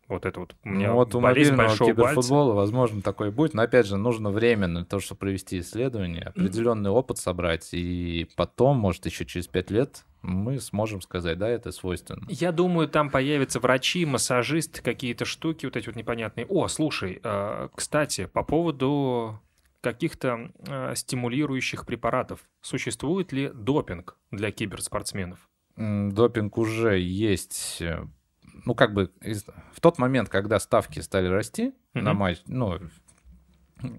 Вот это вот. У меня Ну, вот у мобильного большого пальца. киберфутбола, возможно, такое будет. Но опять же, нужно время на то, чтобы провести исследование, определенный опыт собрать, и потом, может, еще через пять лет мы сможем сказать, да, это свойственно. Я думаю, там появятся врачи, массажисты, какие-то штуки вот эти вот непонятные. О, слушай, э, кстати, по поводу каких-то э, стимулирующих препаратов. Существует ли допинг для киберспортсменов? Допинг уже есть. Э, Ну, как бы в тот момент, когда ставки стали расти на Мгм. матч, ну,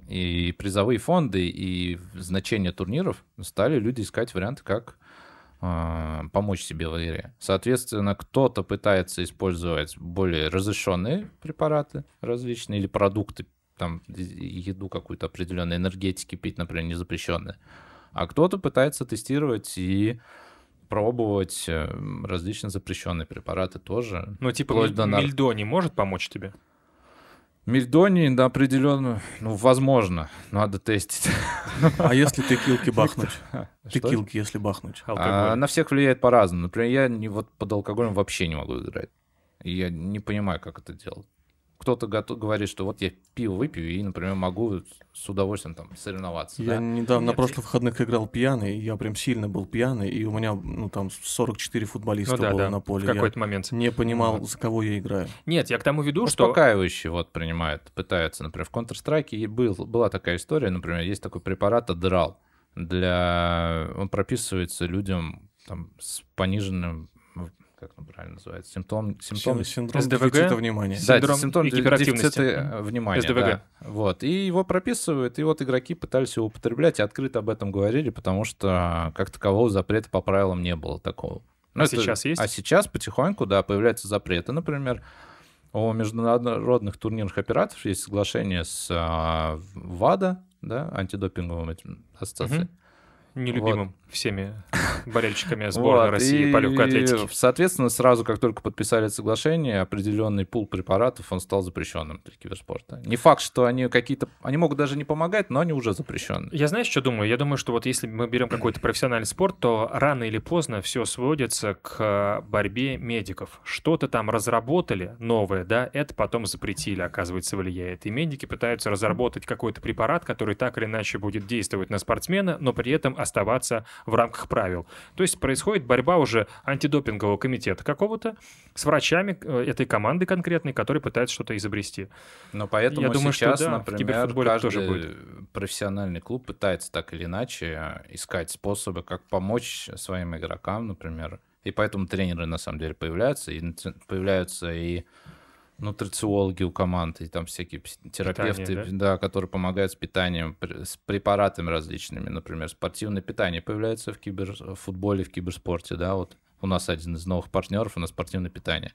и призовые фонды, и значение турниров, стали люди искать варианты, как а, помочь себе в игре. Соответственно, кто-то пытается использовать более разрешенные препараты различные или продукты, там еду какую-то определенную, энергетики пить, например, не запрещенные. А кто-то пытается тестировать и пробовать э, различные запрещенные препараты тоже. Ну, типа мель- до нар- мельдо не может помочь тебе? Мельдоний, да, определенно, ну, возможно, надо тестить. А если текилки бахнуть? Текилки, если бахнуть. А, Алкоголь. на всех влияет по-разному. Например, я не, вот под алкоголем вообще не могу играть. Я не понимаю, как это делать. Кто-то говорит, что вот я пиво выпью и, например, могу с удовольствием там соревноваться. Я да? недавно на Нет, прошлых выходных играл пьяный, я прям сильно был пьяный, и у меня, ну, там 44 футболиста Ну да, было да, на в поле. Я какой-то момент. не понимал, за кого я играю. Нет, я к тому веду, что... Успокаивающие вот принимают, пытаются. Например, в Counter-Strike и был, была такая история, например, есть такой препарат Адерал. Для... Он прописывается людям там, с пониженным, как он правильно называется, симптом, симптом Син- Синдром СДВГ? дефицита внимания. Да, Синдром симптом дефицита э, внимания. СДВГ. да. Вот. И его прописывают, и вот игроки пытались его употреблять, и открыто об этом говорили, потому что как такового запрета по правилам не было такого. А сейчас есть? А сейчас потихоньку, да, появляются запреты. Например, у международных турнирных операторов есть соглашение с а, ВАДА, да, антидопинговым этим ассоциацией. Мгм. Нелюбимым всеми болельщиками сборной Вот, России по и, легкой атлетике. Соответственно, сразу, как только подписали соглашение, определенный пул препаратов, он стал запрещенным для киберспорта. Не факт, что они какие-то... Они могут даже не помогать, но они уже запрещены. Я знаешь, что думаю? Я думаю, что вот если мы берем какой-то профессиональный спорт, то рано или поздно все сводится к э, борьбе медиков. Что-то там разработали новое, да, это потом запретили, оказывается, влияет. И медики пытаются разработать какой-то препарат, который так или иначе будет действовать на спортсмена, но при этом оставаться в рамках правил. То есть происходит борьба уже антидопингового комитета какого-то с врачами э, этой команды конкретной, которые пытаются что-то изобрести. Но поэтому Я думаю, что сейчас, да, в например, киберфутболе каждый тоже будет. профессиональный клуб пытается так или иначе искать способы, как помочь своим игрокам, например. И поэтому тренеры, на самом деле, появляются. И появляются и нутрициологи у команд, и там всякие терапевты, Питание, да? которые помогают с питанием, с препаратами различными. Например, спортивное питание появляется в киберфутболе, в киберспорте, да, вот у нас один из новых партнеров, у нас спортивное питание.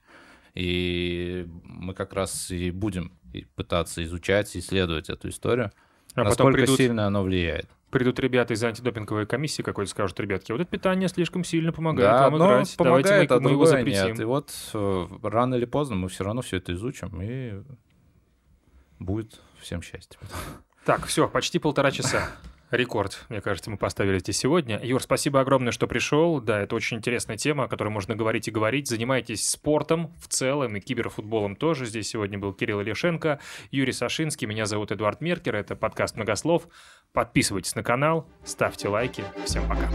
И мы как раз и будем пытаться изучать, исследовать эту историю, А потом насколько придут, сильно оно влияет. Придут ребята из антидопинговой комиссии какой-то, скажут, ребятки, вот это питание слишком сильно помогает да, вам но играть. Давайте помогает, мы, а мы его запретим. нет. И вот э, рано или поздно мы все равно все это изучим, и будет всем счастье. Так, все, почти полтора часа. Рекорд, мне кажется, мы поставили здесь сегодня. Юр, спасибо огромное, что пришел. Да, это очень интересная тема, о которой можно говорить и говорить. Занимайтесь спортом в целом и киберфутболом тоже. Здесь сегодня был Кирилл Илешенко, Юрий Сашинский. Меня зовут Эдуард Меркер. Это подкаст «Многослов». Подписывайтесь на канал, ставьте лайки. Всем пока.